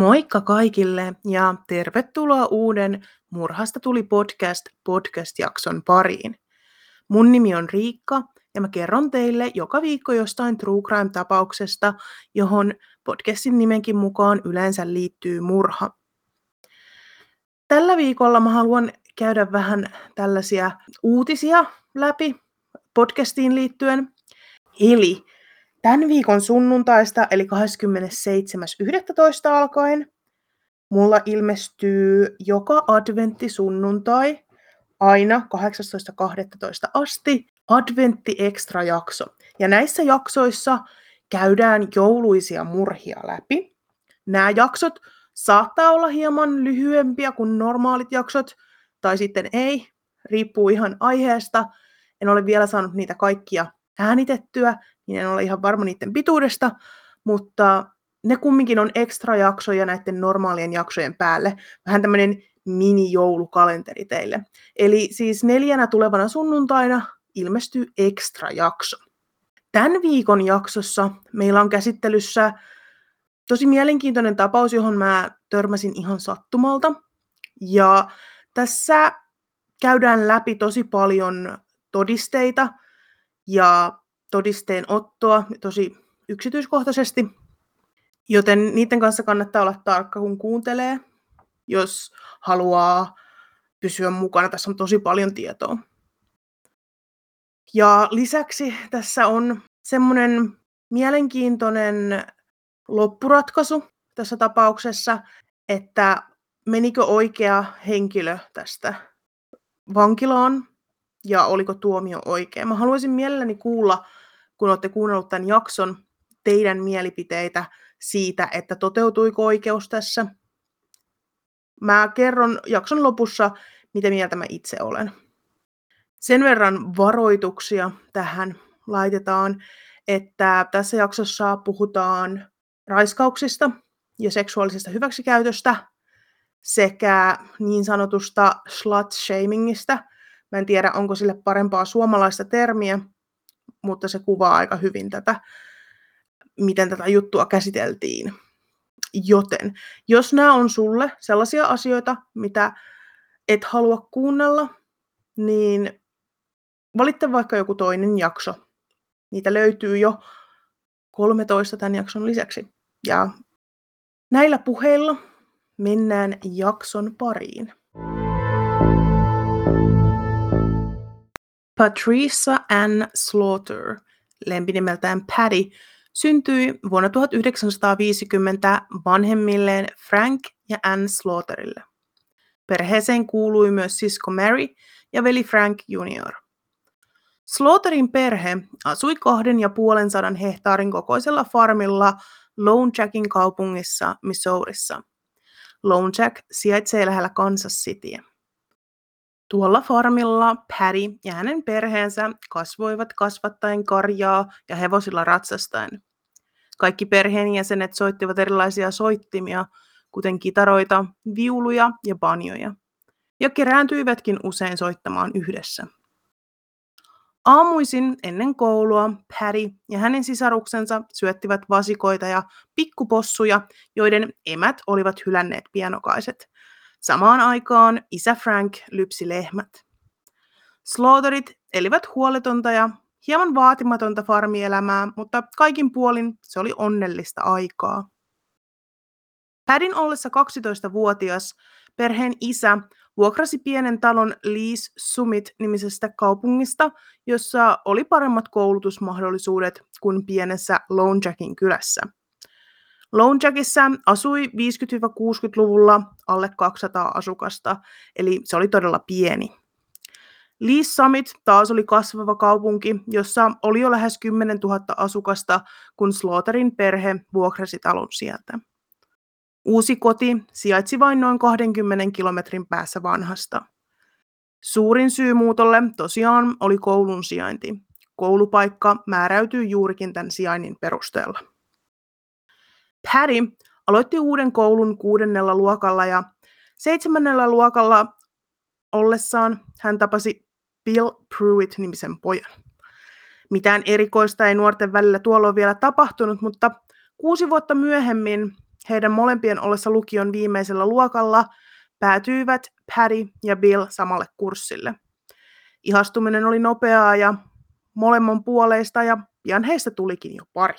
Moikka kaikille ja tervetuloa uuden Murhasta tuli podcast podcast-jakson pariin. Mun nimi on Riikka ja mä kerron teille joka viikko jostain True Crime-tapauksesta, johon podcastin nimenkin mukaan yleensä liittyy murha. Tällä viikolla mä haluan käydä vähän tällaisia uutisia läpi podcastiin liittyen. Eli tämän viikon sunnuntaista, eli 27.11. alkaen, mulla ilmestyy joka adventti sunnuntai aina 18.12. asti adventti extra jakso. Ja näissä jaksoissa käydään jouluisia murhia läpi. Nämä jaksot saattaa olla hieman lyhyempiä kuin normaalit jaksot, tai sitten ei, riippuu ihan aiheesta. En ole vielä saanut niitä kaikkia äänitettyä, en ole ihan varma niiden pituudesta, mutta ne kumminkin on ekstra jaksoja näiden normaalien jaksojen päälle. Vähän tämmöinen mini-joulukalenteri teille. Eli siis neljänä tulevana sunnuntaina ilmestyy ekstra jakso. Tämän viikon jaksossa meillä on käsittelyssä tosi mielenkiintoinen tapaus, johon mä törmäsin ihan sattumalta. Ja tässä käydään läpi tosi paljon todisteita ja todisteen ottoa tosi yksityiskohtaisesti, joten niiden kanssa kannattaa olla tarkka, kun kuuntelee, jos haluaa pysyä mukana. Tässä on tosi paljon tietoa. Ja lisäksi tässä on semmoinen mielenkiintoinen loppuratkaisu tässä tapauksessa, että menikö oikea henkilö tästä vankilaan ja oliko tuomio oikea. Mä haluaisin mielelläni kuulla kun olette kuunnellut tämän jakson, teidän mielipiteitä siitä, että toteutuiko oikeus tässä. Mä kerron jakson lopussa, mitä mieltä mä itse olen. Sen verran varoituksia tähän laitetaan, että tässä jaksossa puhutaan raiskauksista ja seksuaalisesta hyväksikäytöstä sekä niin sanotusta slut-shamingista. Mä en tiedä, onko sille parempaa suomalaista termiä, mutta se kuvaa aika hyvin tätä, miten tätä juttua käsiteltiin. Joten, jos nämä on sulle sellaisia asioita, mitä et halua kuunnella, niin valitte vaikka joku toinen jakso. Niitä löytyy jo 13 tämän jakson lisäksi. Ja näillä puheilla mennään jakson pariin. Patricia Ann Slaughter, lempinimeltään Patty, syntyi vuonna 1950 vanhemmilleen Frank ja Ann Slaughterille. Perheeseen kuului myös sisko Mary ja veli Frank Jr. Slaughterin perhe asui kahden ja puolen sadan hehtaarin kokoisella farmilla Lone Jackin kaupungissa Missourissa. Lone Jack sijaitsee lähellä Kansas Cityä. Tuolla farmilla Patty ja hänen perheensä kasvoivat kasvattaen karjaa ja hevosilla ratsastaen. Kaikki perheenjäsenet soittivat erilaisia soittimia, kuten kitaroita, viuluja ja banjoja, ja kerääntyivätkin usein soittamaan yhdessä. Aamuisin ennen koulua Patty ja hänen sisaruksensa syöttivät vasikoita ja pikkupossuja, joiden emät olivat hylänneet pienokaiset, Samaan aikaan isä Frank lypsi lehmät. Slaughterit elivät huoletonta ja hieman vaatimatonta farmielämää, mutta kaikin puolin se oli onnellista aikaa. Padin ollessa 12-vuotias perheen isä vuokrasi pienen talon Lee's Summit-nimisestä kaupungista, jossa oli paremmat koulutusmahdollisuudet kuin pienessä Lone Jackin kylässä. Lone Jackissa asui 50-60-luvulla alle 200 asukasta, eli se oli todella pieni. Lee Summit taas oli kasvava kaupunki, jossa oli jo lähes 10 000 asukasta, kun Slaughterin perhe vuokrasi talon sieltä. Uusi koti sijaitsi vain noin 20 kilometrin päässä vanhasta. Suurin syy muutolle tosiaan oli koulun sijainti. Koulupaikka määräytyy juurikin tämän sijainnin perusteella. Patty aloitti uuden koulun kuudennella luokalla ja seitsemännellä luokalla ollessaan hän tapasi Bill Pruitt-nimisen pojan. Mitään erikoista ei nuorten välillä tuolloin vielä tapahtunut, mutta kuusi vuotta myöhemmin heidän molempien ollessa lukion viimeisellä luokalla, päätyivät Patty ja Bill samalle kurssille. Ihastuminen oli nopeaa ja molemman puoleista ja pian heistä tulikin jo pari.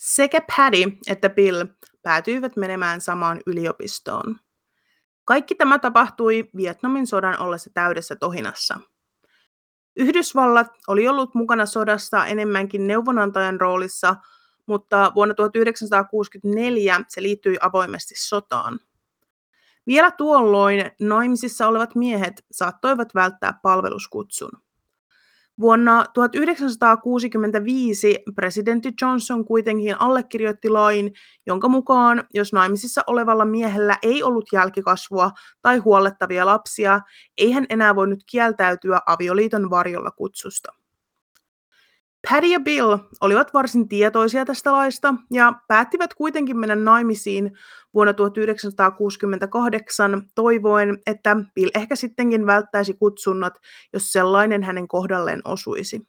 Sekä Patty että Bill päätyivät menemään samaan yliopistoon. Kaikki tämä tapahtui Vietnamin sodan ollessa täydessä tohinassa. Yhdysvallat oli ollut mukana sodassa enemmänkin neuvonantajan roolissa, mutta vuonna 1964 se liittyi avoimesti sotaan. Vielä tuolloin naimisissa olevat miehet saattoivat välttää palveluskutsun. Vuonna 1965 presidentti Johnson kuitenkin allekirjoitti lain, jonka mukaan jos naimisissa olevalla miehellä ei ollut jälkikasvua tai huollettavia lapsia, ei hän enää voinut kieltäytyä avioliiton varjolla kutsusta. Paddy ja Bill olivat varsin tietoisia tästä laista ja päättivät kuitenkin mennä naimisiin vuonna 1968 toivoen, että Bill ehkä sittenkin välttäisi kutsunnat, jos sellainen hänen kohdalleen osuisi.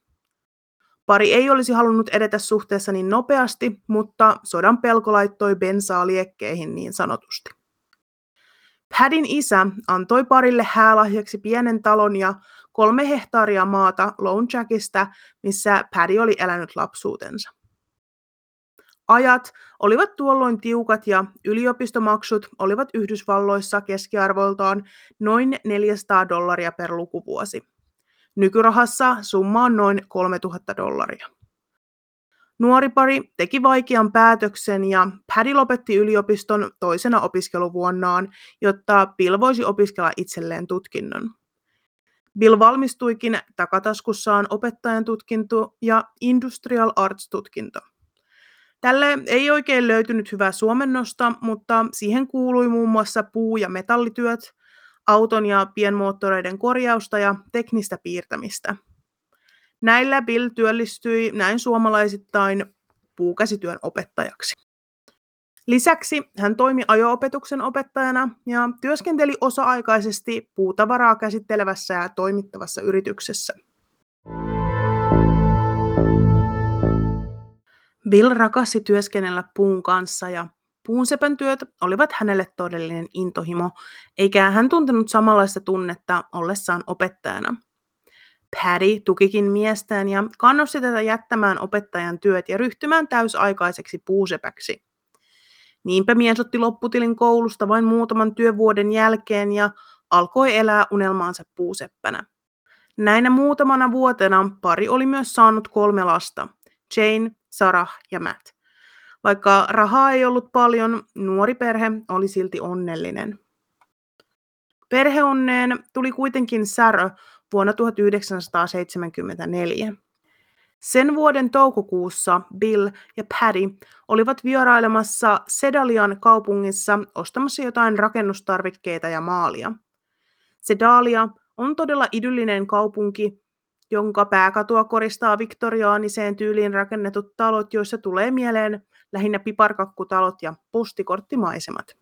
Pari ei olisi halunnut edetä suhteessa niin nopeasti, mutta sodan pelko laittoi bensaa liekkeihin niin sanotusti. Padin isä antoi parille häälahjaksi pienen talon ja kolme hehtaaria maata Lone Jackista, missä Paddy oli elänyt lapsuutensa. Ajat olivat tuolloin tiukat ja yliopistomaksut olivat Yhdysvalloissa keskiarvoltaan noin 400 dollaria per lukuvuosi. Nykyrahassa summa on noin 3000 dollaria. Nuori pari teki vaikean päätöksen ja Paddy lopetti yliopiston toisena opiskeluvuonnaan, jotta Bill voisi opiskella itselleen tutkinnon. Bill valmistuikin takataskussaan opettajan tutkinto ja Industrial Arts-tutkinto. Tälle ei oikein löytynyt hyvää suomennosta, mutta siihen kuului muun muassa puu- ja metallityöt, auton ja pienmoottoreiden korjausta ja teknistä piirtämistä. Näillä Bill työllistyi näin suomalaisittain puukäsityön opettajaksi. Lisäksi hän toimi ajo-opetuksen opettajana ja työskenteli osa-aikaisesti puutavaraa käsittelevässä ja toimittavassa yrityksessä. Bill rakasti työskennellä puun kanssa ja puunsepän työt olivat hänelle todellinen intohimo, eikä hän tuntenut samanlaista tunnetta ollessaan opettajana. Paddy tukikin miestään ja kannusti tätä jättämään opettajan työt ja ryhtymään täysaikaiseksi puusepäksi. Niinpä mies otti lopputilin koulusta vain muutaman työvuoden jälkeen ja alkoi elää unelmaansa puuseppänä. Näinä muutamana vuotena pari oli myös saanut kolme lasta, Jane, Sarah ja Matt. Vaikka rahaa ei ollut paljon, nuori perhe oli silti onnellinen. Perheonneen tuli kuitenkin särö vuonna 1974. Sen vuoden toukokuussa Bill ja Paddy olivat vierailemassa Sedalian kaupungissa ostamassa jotain rakennustarvikkeita ja maalia. Sedalia on todella idyllinen kaupunki, jonka pääkatua koristaa viktoriaaniseen tyyliin rakennetut talot, joissa tulee mieleen lähinnä piparkakkutalot ja postikorttimaisemat.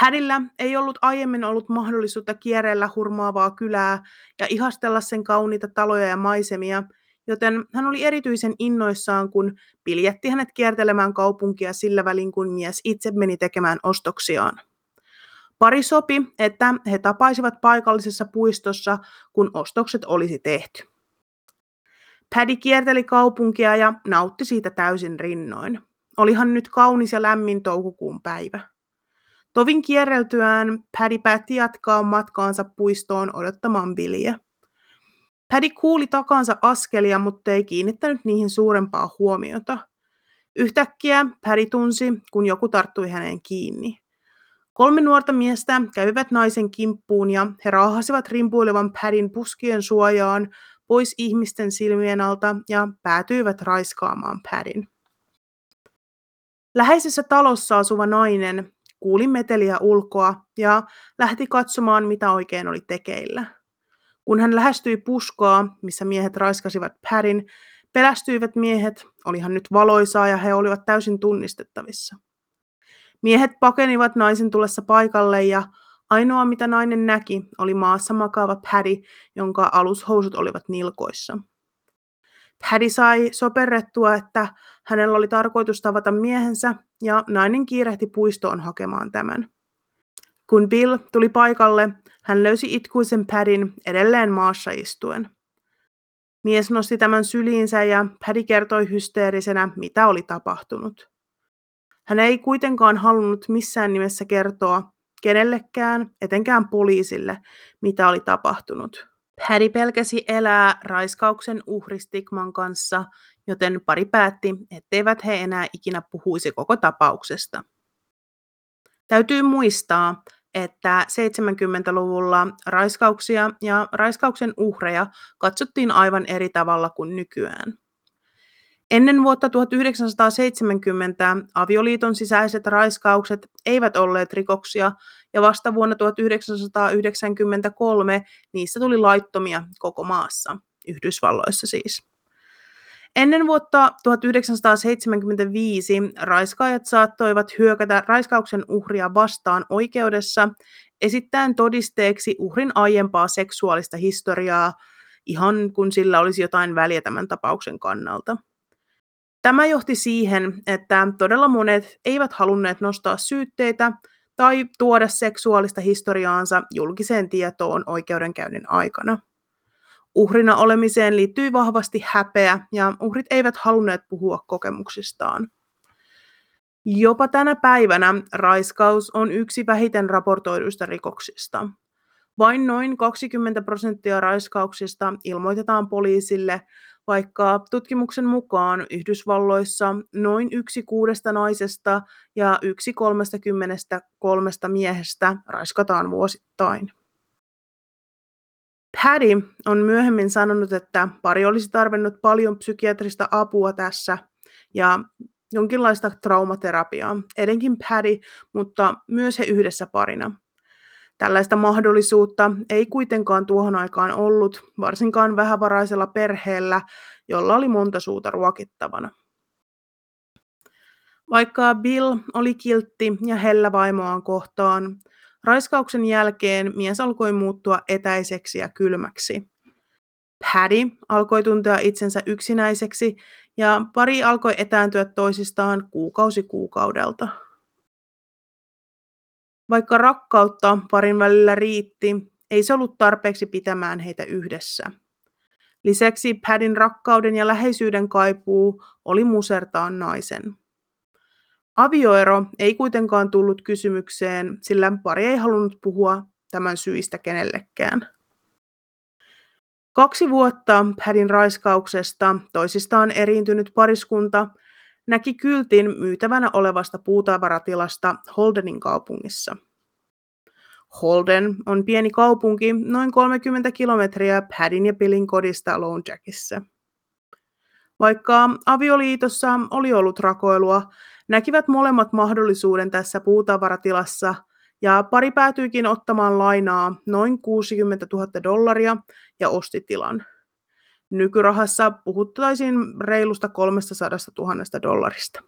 Padilla ei ollut aiemmin ollut mahdollisuutta kierrellä hurmaavaa kylää ja ihastella sen kauniita taloja ja maisemia, joten hän oli erityisen innoissaan, kun piljetti hänet kiertelemään kaupunkia sillä välin, kun mies itse meni tekemään ostoksiaan. Pari sopi, että he tapaisivat paikallisessa puistossa, kun ostokset olisi tehty. Paddy kierteli kaupunkia ja nautti siitä täysin rinnoin. Olihan nyt kaunis ja lämmin toukokuun päivä. Tovin kierreltyään Paddy päätti jatkaa matkaansa puistoon odottamaan Billyä. Paddy kuuli takansa askelia, mutta ei kiinnittänyt niihin suurempaa huomiota. Yhtäkkiä Paddy tunsi, kun joku tarttui häneen kiinni. Kolme nuorta miestä kävivät naisen kimppuun ja he raahasivat rimpuilevan Padin puskien suojaan pois ihmisten silmien alta ja päätyivät raiskaamaan Padin. Läheisessä talossa asuva nainen kuuli meteliä ulkoa ja lähti katsomaan, mitä oikein oli tekeillä. Kun hän lähestyi puskoa, missä miehet raiskasivat Pärin, pelästyivät miehet, olihan nyt valoisaa ja he olivat täysin tunnistettavissa. Miehet pakenivat naisen tullessa paikalle ja ainoa mitä nainen näki oli maassa makaava Paddy, jonka alushousut olivat nilkoissa. Paddy sai soperrettua, että hänellä oli tarkoitus tavata miehensä ja nainen kiirehti puistoon hakemaan tämän. Kun Bill tuli paikalle, hän löysi itkuisen Padin edelleen maassa istuen. Mies nosti tämän syliinsä ja Paddy kertoi hysteerisenä, mitä oli tapahtunut. Hän ei kuitenkaan halunnut missään nimessä kertoa kenellekään, etenkään poliisille, mitä oli tapahtunut. Paddy pelkäsi elää raiskauksen uhristigman kanssa, joten pari päätti, etteivät he enää ikinä puhuisi koko tapauksesta. Täytyy muistaa, että 70-luvulla raiskauksia ja raiskauksen uhreja katsottiin aivan eri tavalla kuin nykyään. Ennen vuotta 1970 avioliiton sisäiset raiskaukset eivät olleet rikoksia ja vasta vuonna 1993 niistä tuli laittomia koko maassa, Yhdysvalloissa siis. Ennen vuotta 1975 raiskaajat saattoivat hyökätä raiskauksen uhria vastaan oikeudessa esittäen todisteeksi uhrin aiempaa seksuaalista historiaa, ihan kun sillä olisi jotain väliä tämän tapauksen kannalta. Tämä johti siihen, että todella monet eivät halunneet nostaa syytteitä tai tuoda seksuaalista historiaansa julkiseen tietoon oikeudenkäynnin aikana. Uhrina olemiseen liittyi vahvasti häpeä ja uhrit eivät halunneet puhua kokemuksistaan. Jopa tänä päivänä raiskaus on yksi vähiten raportoiduista rikoksista. Vain noin 20 prosenttia raiskauksista ilmoitetaan poliisille, vaikka tutkimuksen mukaan Yhdysvalloissa noin yksi kuudesta naisesta ja yksi kolmesta kolmesta miehestä raiskataan vuosittain. Paddy on myöhemmin sanonut, että pari olisi tarvinnut paljon psykiatrista apua tässä ja jonkinlaista traumaterapiaa, edenkin Paddy, mutta myös he yhdessä parina. Tällaista mahdollisuutta ei kuitenkaan tuohon aikaan ollut, varsinkaan vähävaraisella perheellä, jolla oli monta suuta ruokittavana. Vaikka Bill oli kiltti ja hellä vaimoaan kohtaan, raiskauksen jälkeen mies alkoi muuttua etäiseksi ja kylmäksi. Paddy alkoi tuntea itsensä yksinäiseksi ja pari alkoi etääntyä toisistaan kuukausi kuukaudelta. Vaikka rakkautta parin välillä riitti, ei se ollut tarpeeksi pitämään heitä yhdessä. Lisäksi Padin rakkauden ja läheisyyden kaipuu oli musertaan naisen. Avioero ei kuitenkaan tullut kysymykseen, sillä pari ei halunnut puhua tämän syistä kenellekään. Kaksi vuotta Padin raiskauksesta toisistaan eriintynyt pariskunta näki kyltin myytävänä olevasta puutavaratilasta Holdenin kaupungissa. Holden on pieni kaupunki noin 30 kilometriä Padin ja Billin kodista Lone Jackissa. Vaikka avioliitossa oli ollut rakoilua, näkivät molemmat mahdollisuuden tässä puutavaratilassa ja pari päätyikin ottamaan lainaa noin 60 000 dollaria ja osti tilan. Nykyrahassa puhuttaisiin reilusta 300 000 dollarista.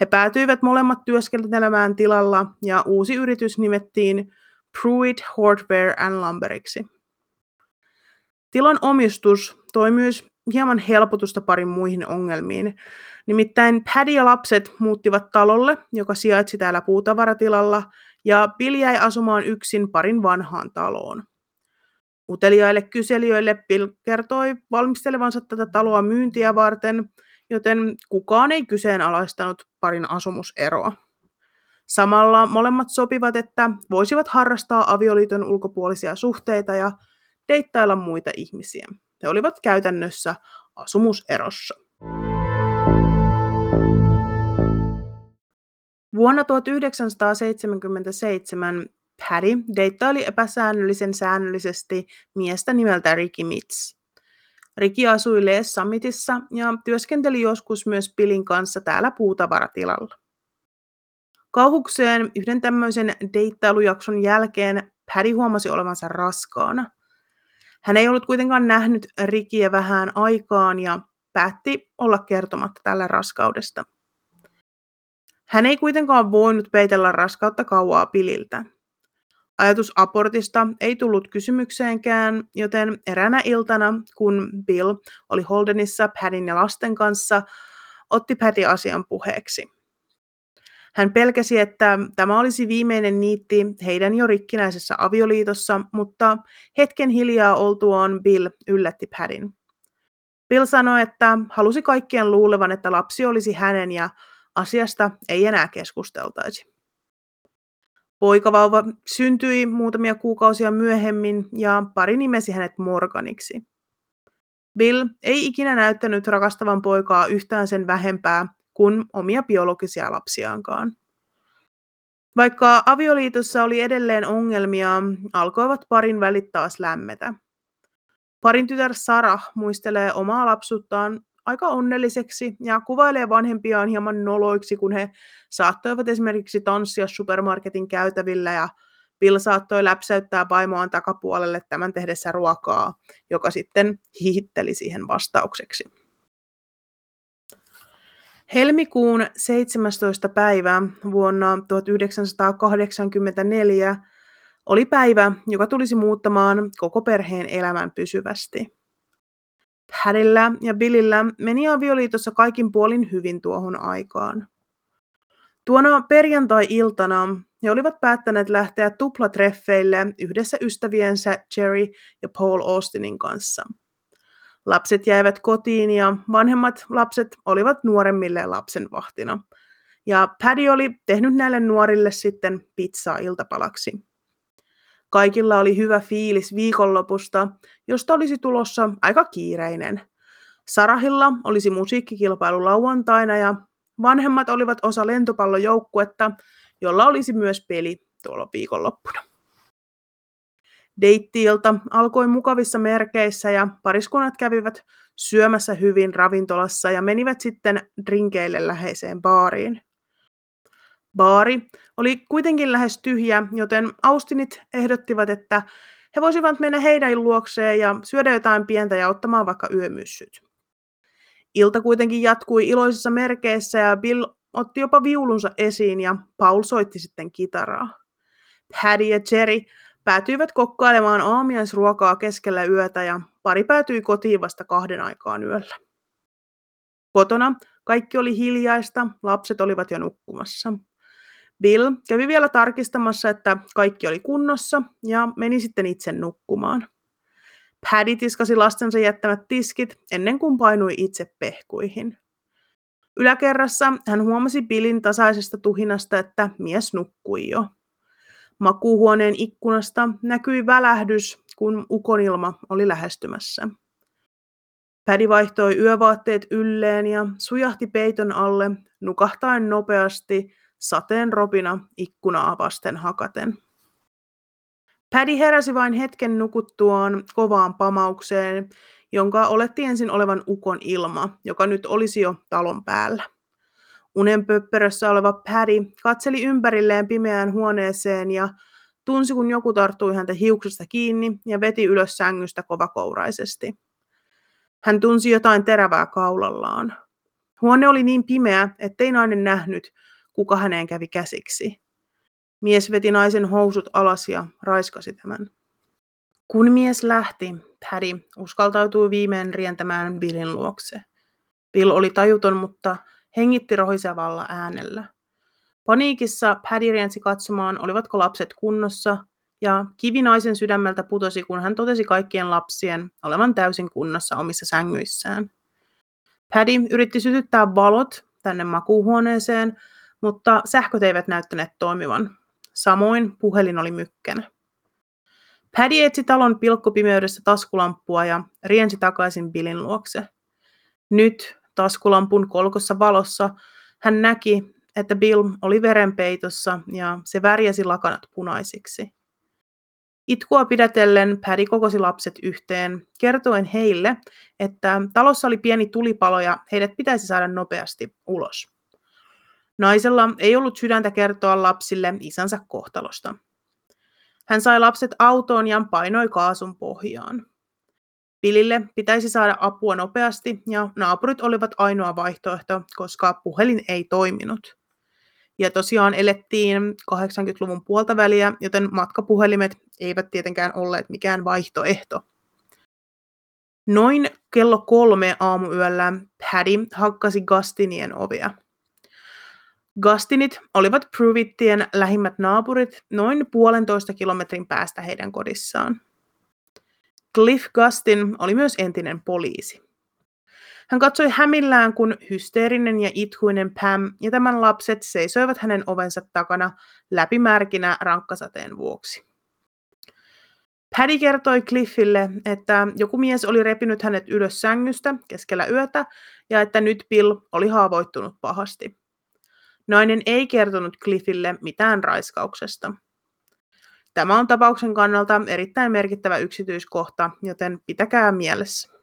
He päätyivät molemmat työskentelemään tilalla ja uusi yritys nimettiin Pruitt Hardware and Lumberiksi. Tilan omistus toi myös hieman helpotusta parin muihin ongelmiin. Nimittäin Paddy ja lapset muuttivat talolle, joka sijaitsi täällä puutavaratilalla, ja Bill jäi asumaan yksin parin vanhaan taloon. Uteliaille kyselijöille Bill kertoi valmistelevansa tätä taloa myyntiä varten, joten kukaan ei kyseenalaistanut parin asumuseroa. Samalla molemmat sopivat, että voisivat harrastaa avioliiton ulkopuolisia suhteita ja deittailla muita ihmisiä. He olivat käytännössä asumuserossa. Vuonna 1977 Patty deittaili epäsäännöllisen säännöllisesti miestä nimeltä Ricky Mitz. Ricky asui Les Summitissa ja työskenteli joskus myös Billin kanssa täällä puutavaratilalla. Kauhukseen yhden tämmöisen deittailujakson jälkeen Paddy huomasi olevansa raskaana. Hän ei ollut kuitenkaan nähnyt Rikiä vähän aikaan ja päätti olla kertomatta tällä raskaudesta. Hän ei kuitenkaan voinut peitellä raskautta kauaa pililtä. Ajatus abortista ei tullut kysymykseenkään, joten eräänä iltana, kun Bill oli Holdenissa Padin ja lasten kanssa, otti Patty asian puheeksi. Hän pelkäsi, että tämä olisi viimeinen niitti heidän jo rikkinäisessä avioliitossa, mutta hetken hiljaa oltuaan Bill yllätti Padin. Bill sanoi, että halusi kaikkien luulevan, että lapsi olisi hänen ja asiasta ei enää keskusteltaisi. Poikavauva syntyi muutamia kuukausia myöhemmin ja pari nimesi hänet Morganiksi. Bill ei ikinä näyttänyt rakastavan poikaa yhtään sen vähempää kuin omia biologisia lapsiaankaan. Vaikka avioliitossa oli edelleen ongelmia, alkoivat parin välit taas lämmetä. Parin tytär Sarah muistelee omaa lapsuuttaan aika onnelliseksi ja kuvailee vanhempiaan hieman noloiksi, kun he saattoivat esimerkiksi tanssia supermarketin käytävillä ja Bill saattoi läpsäyttää vaimoaan takapuolelle tämän tehdessä ruokaa, joka sitten hihitteli siihen vastaukseksi. Helmikuun 17. päivä vuonna 1984 oli päivä, joka tulisi muuttamaan koko perheen elämän pysyvästi. Padilla ja Billillä meni avioliitossa kaikin puolin hyvin tuohon aikaan. Tuona perjantai-iltana he olivat päättäneet lähteä tuplatreffeille yhdessä ystäviensä Jerry ja Paul Austinin kanssa. Lapset jäivät kotiin ja vanhemmat lapset olivat nuoremmille lapsenvahtina. Ja Paddy oli tehnyt näille nuorille sitten pizzaa iltapalaksi. Kaikilla oli hyvä fiilis viikonlopusta, josta olisi tulossa aika kiireinen. Sarahilla olisi musiikkikilpailu lauantaina ja vanhemmat olivat osa lentopallojoukkuetta, jolla olisi myös peli tuolla viikonloppuna. Deittiilta alkoi mukavissa merkeissä ja pariskunnat kävivät syömässä hyvin ravintolassa ja menivät sitten drinkeille läheiseen baariin. Baari oli kuitenkin lähes tyhjä, joten Austinit ehdottivat, että he voisivat mennä heidän luokseen ja syödä jotain pientä ja ottamaan vaikka yömyssyt. Ilta kuitenkin jatkui iloisissa merkeissä ja Bill otti jopa viulunsa esiin ja Paul soitti sitten kitaraa. Paddy ja Jerry päätyivät kokkailemaan aamiaisruokaa keskellä yötä ja pari päätyi kotiin vasta kahden aikaan yöllä. Kotona kaikki oli hiljaista, lapset olivat jo nukkumassa. Bill kävi vielä tarkistamassa, että kaikki oli kunnossa ja meni sitten itse nukkumaan. Paddy tiskasi lastensa jättämät tiskit ennen kuin painui itse pehkuihin. Yläkerrassa hän huomasi Billin tasaisesta tuhinasta, että mies nukkui jo. Makuuhuoneen ikkunasta näkyi välähdys, kun ukonilma oli lähestymässä. Pädi vaihtoi yövaatteet ylleen ja sujahti peiton alle, nukahtaen nopeasti sateen ropina ikkunaa vasten hakaten. Paddy heräsi vain hetken nukuttuaan kovaan pamaukseen, jonka oletti ensin olevan ukon ilma, joka nyt olisi jo talon päällä. Unenpöppörössä oleva Paddy katseli ympärilleen pimeään huoneeseen ja tunsi, kun joku tarttui häntä hiuksesta kiinni ja veti ylös sängystä kovakouraisesti. Hän tunsi jotain terävää kaulallaan. Huone oli niin pimeä, ettei nainen nähnyt, kuka häneen kävi käsiksi. Mies veti naisen housut alas ja raiskasi tämän. Kun mies lähti, Paddy uskaltautui viimein rientämään Billin luokse. Bill oli tajuton, mutta hengitti rohisevalla äänellä. Paniikissa Paddy riensi katsomaan, olivatko lapset kunnossa, ja kivi naisen sydämeltä putosi, kun hän totesi kaikkien lapsien olevan täysin kunnossa omissa sängyissään. Paddy yritti sytyttää valot tänne makuuhuoneeseen, mutta sähköt eivät näyttäneet toimivan. Samoin puhelin oli mykkänä. Paddy etsi talon pilkkopimeydessä taskulamppua ja riensi takaisin Billin luokse. Nyt taskulampun kolkossa valossa hän näki, että Bill oli verenpeitossa ja se värjäsi lakanat punaisiksi. Itkua pidätellen Paddy kokosi lapset yhteen, kertoen heille, että talossa oli pieni tulipalo ja heidät pitäisi saada nopeasti ulos. Naisella ei ollut sydäntä kertoa lapsille isänsä kohtalosta. Hän sai lapset autoon ja painoi kaasun pohjaan. Pilille pitäisi saada apua nopeasti ja naapurit olivat ainoa vaihtoehto, koska puhelin ei toiminut. Ja tosiaan elettiin 80-luvun puolta väliä, joten matkapuhelimet eivät tietenkään olleet mikään vaihtoehto. Noin kello kolme aamuyöllä Paddy hakkasi Gastinien ovea. Gastinit olivat Pruvittien lähimmät naapurit noin puolentoista kilometrin päästä heidän kodissaan. Cliff Gustin oli myös entinen poliisi. Hän katsoi hämillään, kun hysteerinen ja itkuinen Pam ja tämän lapset seisoivat hänen ovensa takana läpimärkinä rankkasateen vuoksi. Paddy kertoi Cliffille, että joku mies oli repinyt hänet ylös sängystä keskellä yötä ja että nyt Bill oli haavoittunut pahasti. Nainen ei kertonut Cliffille mitään raiskauksesta. Tämä on tapauksen kannalta erittäin merkittävä yksityiskohta, joten pitäkää mielessä.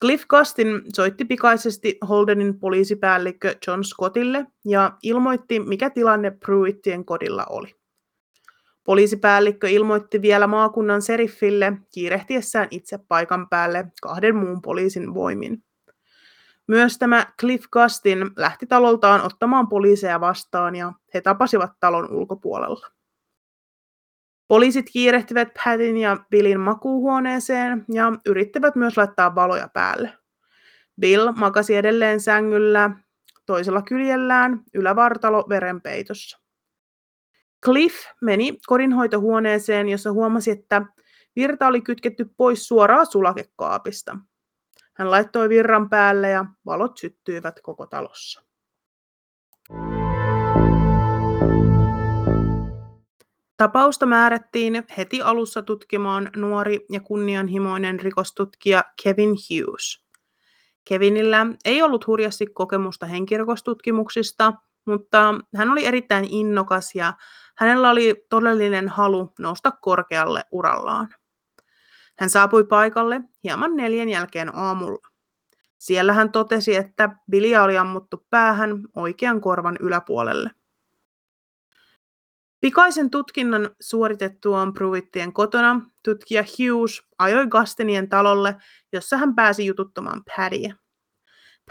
Cliff Gustin soitti pikaisesti Holdenin poliisipäällikkö John Scottille ja ilmoitti, mikä tilanne Pruittien kodilla oli. Poliisipäällikkö ilmoitti vielä maakunnan seriffille kiirehtiessään itse paikan päälle kahden muun poliisin voimin. Myös tämä Cliff Gustin lähti taloltaan ottamaan poliiseja vastaan ja he tapasivat talon ulkopuolella. Poliisit kiirehtivät Patin ja Billin makuuhuoneeseen ja yrittivät myös laittaa valoja päälle. Bill makasi edelleen sängyllä toisella kyljellään ylävartalo verenpeitossa. Cliff meni kodinhoitohuoneeseen, jossa huomasi, että virta oli kytketty pois suoraan sulakekaapista. Hän laittoi virran päälle ja valot syttyivät koko talossa. Tapausta määrättiin heti alussa tutkimaan nuori ja kunnianhimoinen rikostutkija Kevin Hughes. Kevinillä ei ollut hurjasti kokemusta henkirikostutkimuksista, mutta hän oli erittäin innokas ja hänellä oli todellinen halu nousta korkealle urallaan. Hän saapui paikalle hieman neljän jälkeen aamulla. Siellä hän totesi, että Billia oli ammuttu päähän oikean korvan yläpuolelle. Pikaisen tutkinnan suoritettuaan Pruittien kotona tutkija Hughes ajoi Gastenien talolle, jossa hän pääsi jututtamaan Paddyä.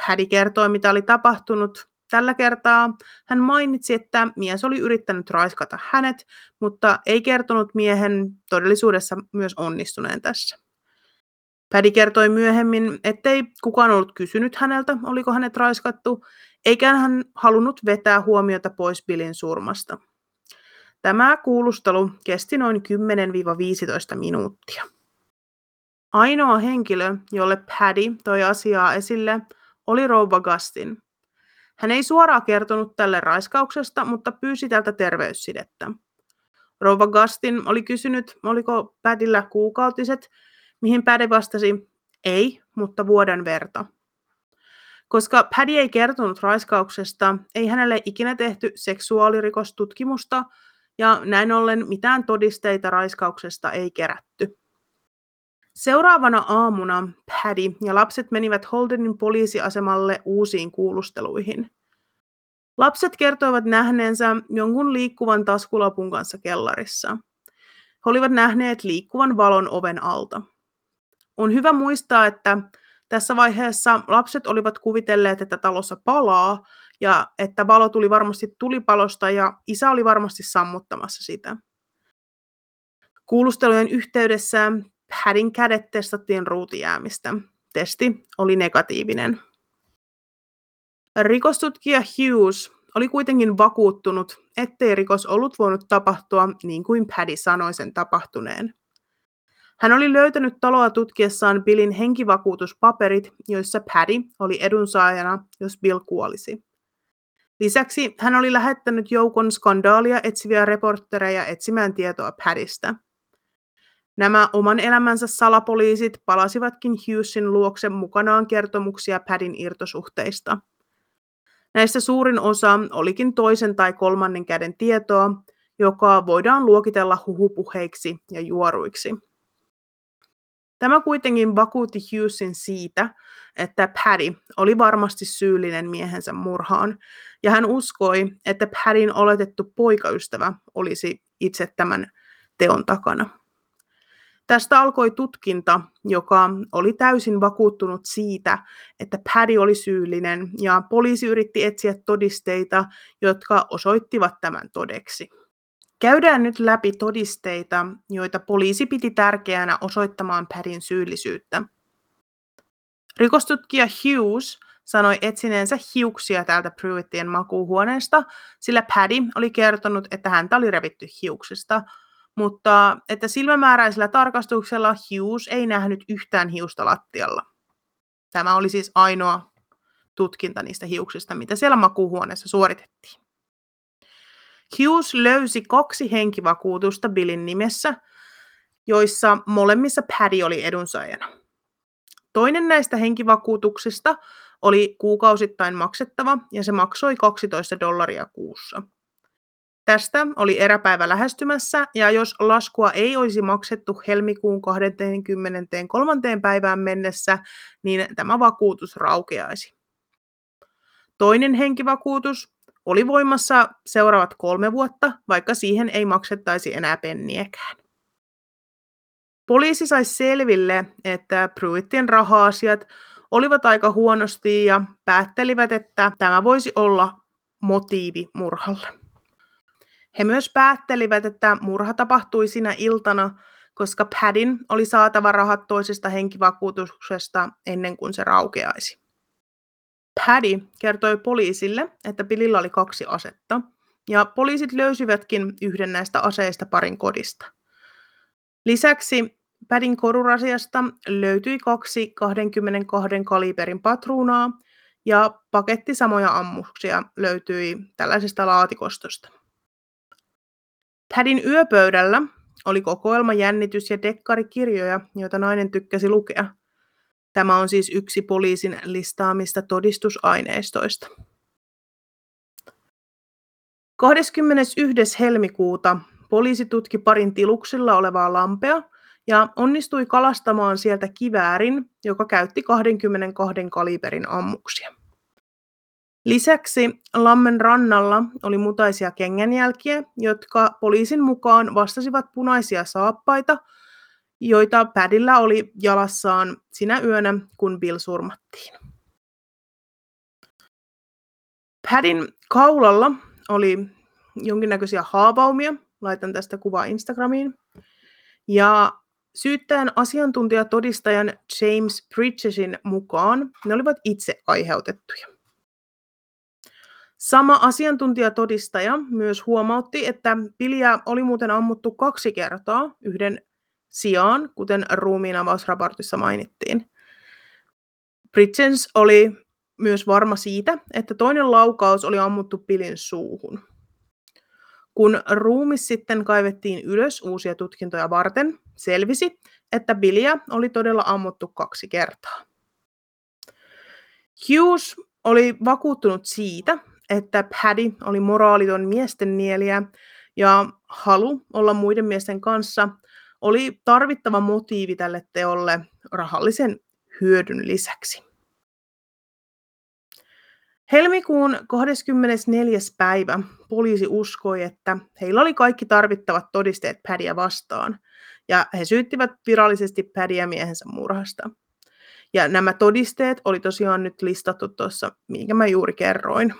Paddy kertoi, mitä oli tapahtunut. Tällä kertaa hän mainitsi, että mies oli yrittänyt raiskata hänet, mutta ei kertonut miehen todellisuudessa myös onnistuneen tässä. Paddy kertoi myöhemmin, ettei kukaan ollut kysynyt häneltä, oliko hänet raiskattu, eikä hän halunnut vetää huomiota pois Billin surmasta. Tämä kuulustelu kesti noin 10-15 minuuttia. Ainoa henkilö, jolle Paddy toi asiaa esille, oli rouva Gustin. Hän ei suoraan kertonut tälle raiskauksesta, mutta pyysi tältä terveyssidettä. Rouva Gustin oli kysynyt, oliko Paddyllä kuukautiset, mihin Paddy vastasi, ei, mutta vuoden verta. Koska Paddy ei kertonut raiskauksesta, ei hänelle ikinä tehty seksuaalirikostutkimusta, ja näin ollen mitään todisteita raiskauksesta ei kerätty. Seuraavana aamuna Paddy ja lapset menivät Holdenin poliisiasemalle uusiin kuulusteluihin. Lapset kertoivat nähneensä jonkun liikkuvan taskulapun kanssa kellarissa. He olivat nähneet liikkuvan valon oven alta. On hyvä muistaa, että tässä vaiheessa lapset olivat kuvitelleet, että talossa palaa, ja että valo tuli varmasti tulipalosta ja isä oli varmasti sammuttamassa sitä. Kuulustelujen yhteydessä Padin kädet testattiin ruutijäämistä. Testi oli negatiivinen. Rikostutkija Hughes oli kuitenkin vakuuttunut, ettei rikos ollut voinut tapahtua niin kuin Paddy sanoi sen tapahtuneen. Hän oli löytänyt taloa tutkiessaan Billin henkivakuutuspaperit, joissa Paddy oli edunsaajana, jos Bill kuolisi. Lisäksi hän oli lähettänyt joukon skandaalia etsiviä reporttereja etsimään tietoa Paddystä. Nämä oman elämänsä salapoliisit palasivatkin Hughesin luokse mukanaan kertomuksia Padin irtosuhteista. Näistä suurin osa olikin toisen tai kolmannen käden tietoa, joka voidaan luokitella huhupuheiksi ja juoruiksi. Tämä kuitenkin vakuutti Hughesin siitä, että Paddy oli varmasti syyllinen miehensä murhaan, ja hän uskoi, että Paddyn oletettu poikaystävä olisi itse tämän teon takana. Tästä alkoi tutkinta, joka oli täysin vakuuttunut siitä, että Paddy oli syyllinen, ja poliisi yritti etsiä todisteita, jotka osoittivat tämän todeksi. Käydään nyt läpi todisteita, joita poliisi piti tärkeänä osoittamaan Paddyn syyllisyyttä. Rikostutkija Hughes sanoi etsineensä hiuksia täältä Prewittien makuuhuoneesta, sillä Paddy oli kertonut, että häntä oli revitty hiuksista, mutta että silmämääräisellä tarkastuksella Hughes ei nähnyt yhtään hiusta lattialla. Tämä oli siis ainoa tutkinta niistä hiuksista, mitä siellä makuuhuoneessa suoritettiin. Hughes löysi kaksi henkivakuutusta Billin nimessä, joissa molemmissa Paddy oli edunsaajana. Toinen näistä henkivakuutuksista oli kuukausittain maksettava ja se maksoi 12 dollaria kuussa. Tästä oli eräpäivä lähestymässä ja jos laskua ei olisi maksettu helmikuun 23. päivään mennessä, niin tämä vakuutus raukeaisi. Toinen henkivakuutus oli voimassa seuraavat kolme vuotta, vaikka siihen ei maksettaisi enää penniäkään. Poliisi sai selville, että Pruittien raha-asiat olivat aika huonosti ja päättelivät, että tämä voisi olla motiivi murhalle. He myös päättelivät, että murha tapahtui sinä iltana, koska Padin oli saatava rahat toisesta henkivakuutuksesta ennen kuin se raukeaisi. Paddy kertoi poliisille, että Billillä oli kaksi asetta, ja poliisit löysivätkin yhden näistä aseista parin kodista. Lisäksi Padin korurasiasta löytyi kaksi 22 kaliberin patruunaa ja paketti samoja ammuksia löytyi tällaisesta laatikostosta. Padin yöpöydällä oli kokoelma jännitys- ja dekkarikirjoja, joita nainen tykkäsi lukea – Tämä on siis yksi poliisin listaamista todistusaineistoista. 21. helmikuuta poliisi tutki parin tiluksilla olevaa lampea ja onnistui kalastamaan sieltä kiväärin, joka käytti 22 kaliberin ammuksia. Lisäksi lammen rannalla oli mutaisia kengänjälkiä, jotka poliisin mukaan vastasivat punaisia saappaita – joita Padilla oli jalassaan sinä yönä, kun Bill surmattiin. Padin kaulalla oli jonkinnäköisiä haavaumia, laitan tästä kuvaa Instagramiin, ja syyttäjän asiantuntijatodistajan James Bridgesin mukaan ne olivat itse aiheutettuja. Sama asiantuntijatodistaja myös huomautti, että Billiä oli muuten ammuttu kaksi kertaa yhden sijaan, kuten ruumiin avausraportissa mainittiin. Bridgens oli myös varma siitä, että toinen laukaus oli ammuttu pilin suuhun. Kun ruumis sitten kaivettiin ylös uusia tutkintoja varten, selvisi, että Billiä oli todella ammuttu kaksi kertaa. Hughes oli vakuuttunut siitä, että Paddy oli moraaliton miesten nieliä ja halu olla muiden miesten kanssa oli tarvittava motiivi tälle teolle rahallisen hyödyn lisäksi. Helmikuun 24. päivä poliisi uskoi, että heillä oli kaikki tarvittavat todisteet Pädiä vastaan, ja he syyttivät virallisesti Pädiä miehensä murhasta. Ja nämä todisteet oli tosiaan nyt listattu tuossa, minkä mä juuri kerroin.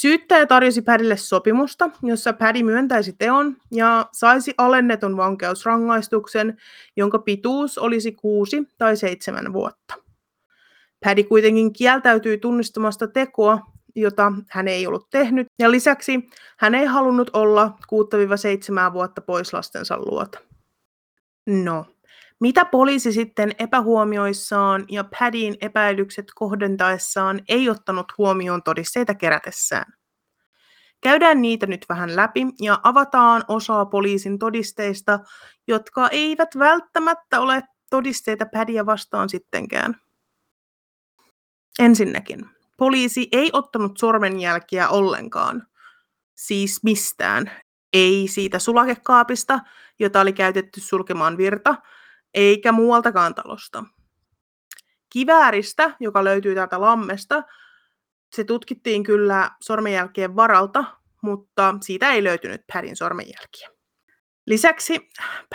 Syyttäjä tarjosi Padille sopimusta, jossa Paddy myöntäisi teon ja saisi alennetun vankeusrangaistuksen, jonka pituus olisi kuusi tai seitsemän vuotta. Paddy kuitenkin kieltäytyi tunnistamasta tekoa, jota hän ei ollut tehnyt, ja lisäksi hän ei halunnut olla 6-7 vuotta pois lastensa luota. No, mitä poliisi sitten epähuomioissaan ja Padin epäilykset kohdentaessaan ei ottanut huomioon todisteita kerätessään? Käydään niitä nyt vähän läpi ja avataan osaa poliisin todisteista, jotka eivät välttämättä ole todisteita Padia vastaan sittenkään. Ensinnäkin, poliisi ei ottanut sormenjälkiä ollenkaan. Siis mistään. Ei siitä sulakekaapista, jota oli käytetty sulkemaan virta, eikä muualtakaan talosta. Kivääristä, joka löytyy täältä lammesta, se tutkittiin kyllä sormenjälkien varalta, mutta siitä ei löytynyt Padin sormenjälkiä. Lisäksi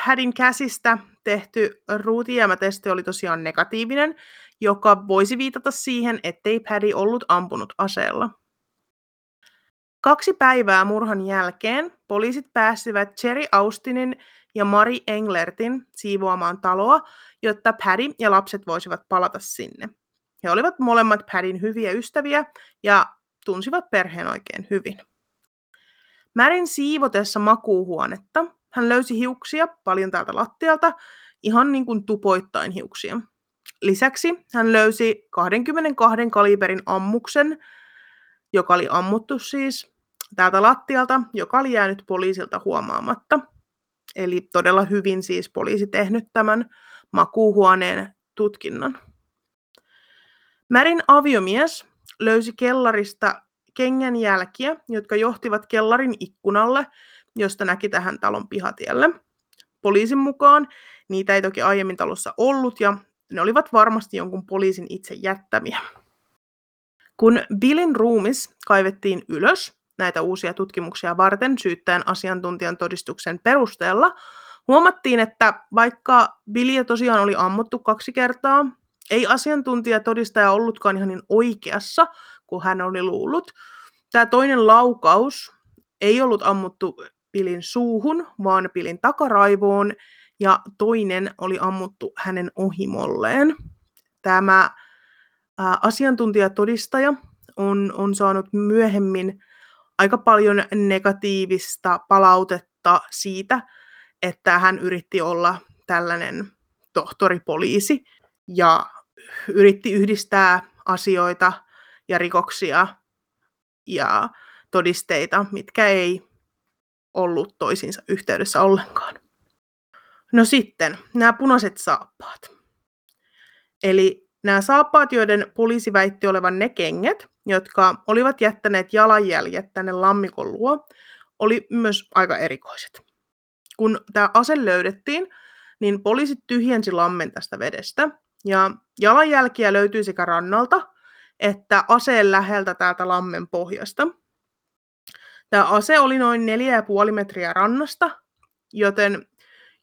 Padin käsistä tehty ruutijäämätesti oli tosiaan negatiivinen, joka voisi viitata siihen, ettei Paddy ollut ampunut aseella. Kaksi päivää murhan jälkeen poliisit pääsivät Jerry Austinin ja Mari Englertin siivoamaan taloa, jotta Paddy ja lapset voisivat palata sinne. He olivat molemmat Padin hyviä ystäviä ja tunsivat perheen oikein hyvin. Märin siivotessa makuuhuonetta hän löysi hiuksia paljon täältä lattialta, ihan niin kuin tupoittain hiuksia. Lisäksi hän löysi 22 kaliberin ammuksen, joka oli ammuttu siis täältä lattialta, joka oli jäänyt poliisilta huomaamatta. Eli todella hyvin siis poliisi tehnyt tämän makuuhuoneen tutkinnon. Märin aviomies löysi kellarista kengänjälkiä, jotka johtivat kellarin ikkunalle, josta näki tähän talon pihatielle. Poliisin mukaan niitä ei toki aiemmin talossa ollut ja ne olivat varmasti jonkun poliisin itse jättämiä. Kun Billin ruumis kaivettiin ylös näitä uusia tutkimuksia varten syyttäjän asiantuntijan todistuksen perusteella, huomattiin, että vaikka Billiä tosiaan oli ammuttu kaksi kertaa, ei asiantuntijatodistaja ollutkaan ihan niin oikeassa kuin hän oli luullut. Tämä toinen laukaus ei ollut ammuttu Pilin suuhun, vaan Pilin takaraivoon, ja toinen oli ammuttu hänen ohimolleen. Tämä ää, asiantuntijatodistaja on, on saanut myöhemmin aika paljon negatiivista palautetta siitä, että hän yritti olla tällainen tohtoripoliisi ja yritti yhdistää asioita ja rikoksia ja todisteita, mitkä ei ollut toisiinsa yhteydessä ollenkaan. No sitten, nämä punaiset saappaat. Eli nämä saappaat, joiden poliisi väitti olevan ne kengät, jotka olivat jättäneet jalanjäljet tänne lammikon luo, oli myös aika erikoiset. Kun tämä ase löydettiin, niin poliisit tyhjensi lammen tästä vedestä, ja jalanjälkiä löytyi sekä rannalta että aseen läheltä täältä lammen pohjasta. Tämä ase oli noin 4,5 metriä rannasta, joten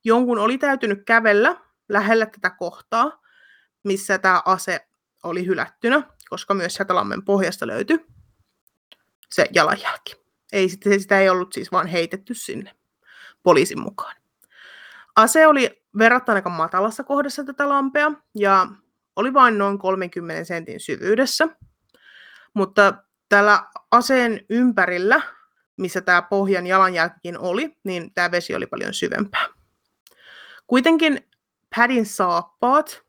jonkun oli täytynyt kävellä lähellä tätä kohtaa, missä tämä ase oli hylättynä, koska myös sieltä lammen pohjasta löytyi se jalanjälki. Ei, sitä ei ollut siis vaan heitetty sinne poliisin mukaan. Ase oli verrattain aika matalassa kohdassa tätä lampea ja oli vain noin 30 sentin syvyydessä. Mutta tällä aseen ympärillä, missä tämä pohjan jalanjälkikin oli, niin tämä vesi oli paljon syvempää. Kuitenkin Padin saappaat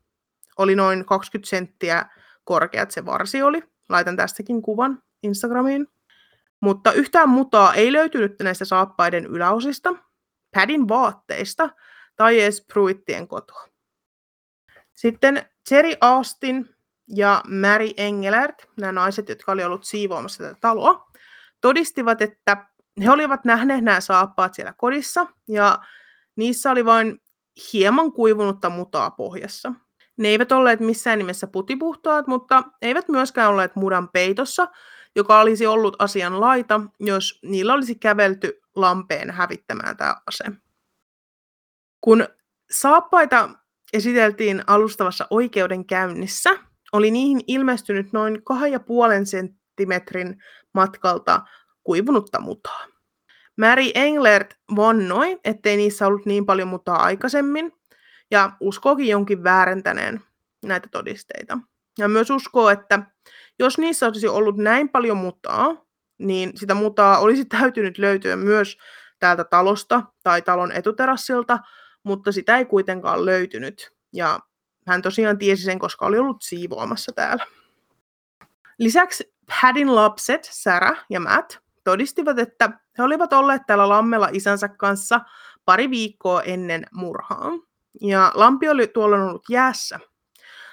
oli noin 20 senttiä korkeat se varsi oli. Laitan tästäkin kuvan Instagramiin. Mutta yhtään mutaa ei löytynyt näistä saappaiden yläosista, Padin vaatteista tai edes Pruittien kotoa. Sitten Jerry Austin ja Mary Engelert, nämä naiset, jotka oli ollut siivoamassa tätä taloa, todistivat, että he olivat nähneet nämä saappaat siellä kodissa ja niissä oli vain hieman kuivunutta mutaa pohjassa. Ne eivät olleet missään nimessä putipuhtaat, mutta eivät myöskään olleet mudan peitossa, joka olisi ollut asian laita, jos niillä olisi kävelty lampeen hävittämään tämä ase. Kun saappaita esiteltiin alustavassa oikeudenkäynnissä, oli niihin ilmestynyt noin 2,5 senttimetrin matkalta kuivunutta mutaa. Mary Englert vannoi, ettei niissä ollut niin paljon mutaa aikaisemmin, ja uskookin jonkin väärentäneen näitä todisteita. Ja myös uskoo, että jos niissä olisi ollut näin paljon mutaa, niin sitä mutaa olisi täytynyt löytyä myös täältä talosta tai talon etuterassilta, mutta sitä ei kuitenkaan löytynyt. Ja hän tosiaan tiesi sen, koska oli ollut siivoamassa täällä. Lisäksi Padin lapset, Sarah ja Matt, todistivat, että he olivat olleet täällä lammella isänsä kanssa pari viikkoa ennen murhaa. Ja lampi oli tuolla ollut jäässä.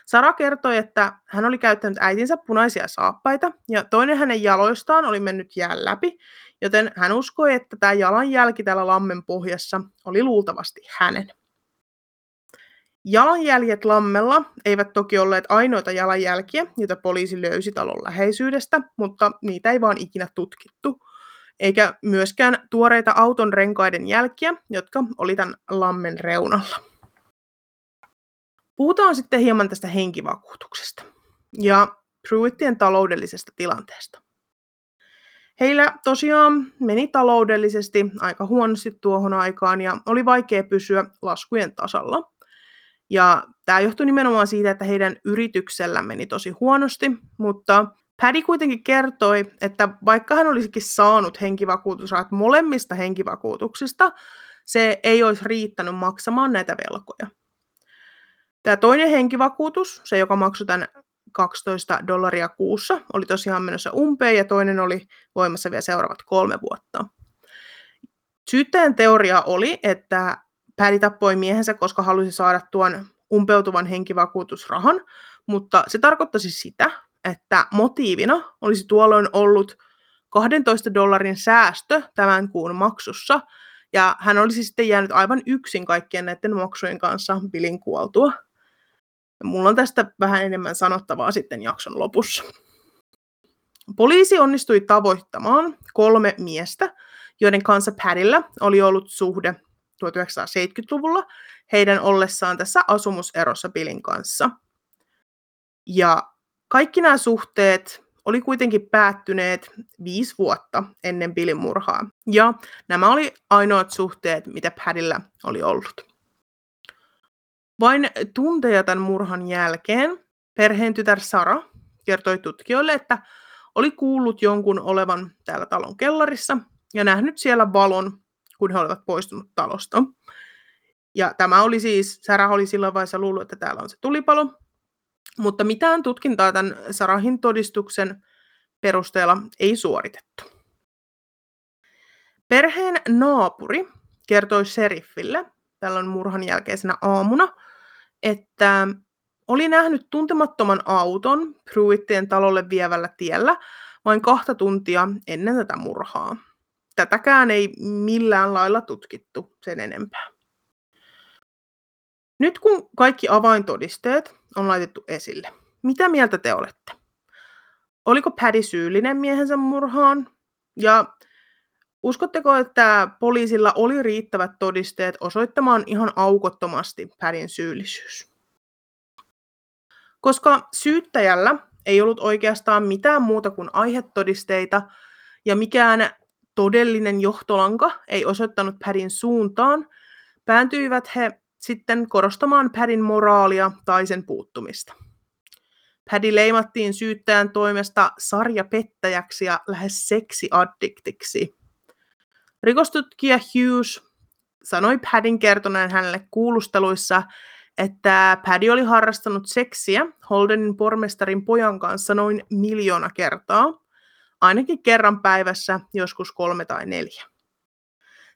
Sara kertoi, että hän oli käyttänyt äitinsä punaisia saappaita ja toinen hänen jaloistaan oli mennyt jään läpi, joten hän uskoi, että tämä jalanjälki täällä lammen pohjassa oli luultavasti hänen. Jalanjäljet lammella eivät toki olleet ainoita jalanjälkiä, joita poliisi löysi talon läheisyydestä, mutta niitä ei vaan ikinä tutkittu. eikä myöskään tuoreita auton renkaiden jälkiä, jotka oli tämän lammen reunalla. Puhutaan sitten hieman tästä henkivakuutuksesta ja Pruittien taloudellisesta tilanteesta. Heillä tosiaan meni taloudellisesti aika huonosti tuohon aikaan ja oli vaikea pysyä laskujen tasalla. Ja tämä johtui nimenomaan siitä, että heidän yrityksellä meni tosi huonosti, mutta Paddy kuitenkin kertoi, että vaikka hän olisikin saanut henkivakuutusrahat molemmista henkivakuutuksista, se ei olisi riittänyt maksamaan näitä velkoja. Tämä toinen henkivakuutus, se joka maksoi tämän 12 dollaria kuussa, oli tosiaan menossa umpeen ja toinen oli voimassa vielä seuraavat kolme vuotta. Syyttäjän teoria oli, että Paddy tappoi miehensä, koska halusi saada tuon umpeutuvan henkivakuutusrahan, mutta se tarkoittaisi sitä, että motiivina olisi tuolloin ollut 12 dollarin säästö tämän kuun maksussa, ja hän olisi sitten jäänyt aivan yksin kaikkien näiden maksujen kanssa Billin kuoltua. Mulla on tästä vähän enemmän sanottavaa sitten jakson lopussa. Poliisi onnistui tavoittamaan kolme miestä, joiden kanssa Padilla oli ollut suhde 1970-luvulla heidän ollessaan tässä asumuserossa Billin kanssa. Ja kaikki nämä suhteet oli kuitenkin päättyneet viisi vuotta ennen Billin murhaa. Ja nämä oli ainoat suhteet, mitä Padilla oli ollut. Vain tunteja tämän murhan jälkeen perheen tytär Sara kertoi tutkijoille, että oli kuullut jonkun olevan täällä talon kellarissa ja nähnyt siellä valon, kun he olivat poistunut talosta. Ja tämä oli siis, Sara oli silloin vaiheessa luullut, että täällä on se tulipalo, mutta mitään tutkintaa tämän Sarahin todistuksen perusteella ei suoritettu. Perheen naapuri kertoi seriffille tällöin murhan jälkeisenä aamuna, että oli nähnyt tuntemattoman auton Pruittien talolle vievällä tiellä vain kahta tuntia ennen tätä murhaa. Tätäkään ei millään lailla tutkittu sen enempää. Nyt kun kaikki avaintodisteet on laitettu esille, mitä mieltä te olette? Oliko Paddy syyllinen miehensä murhaan? Ja uskotteko, että poliisilla oli riittävät todisteet osoittamaan ihan aukottomasti Paddyn syyllisyys? Koska syyttäjällä ei ollut oikeastaan mitään muuta kuin aihetodisteita ja mikään todellinen johtolanka ei osoittanut Padin suuntaan, pääntyivät he sitten korostamaan Padin moraalia tai sen puuttumista. Paddy leimattiin syyttäjän toimesta sarjapettäjäksi ja lähes seksiaddiktiksi. Rikostutkija Hughes sanoi Padin kertoneen hänelle kuulusteluissa, että Paddy oli harrastanut seksiä Holdenin pormestarin pojan kanssa noin miljoona kertaa, ainakin kerran päivässä, joskus kolme tai neljä.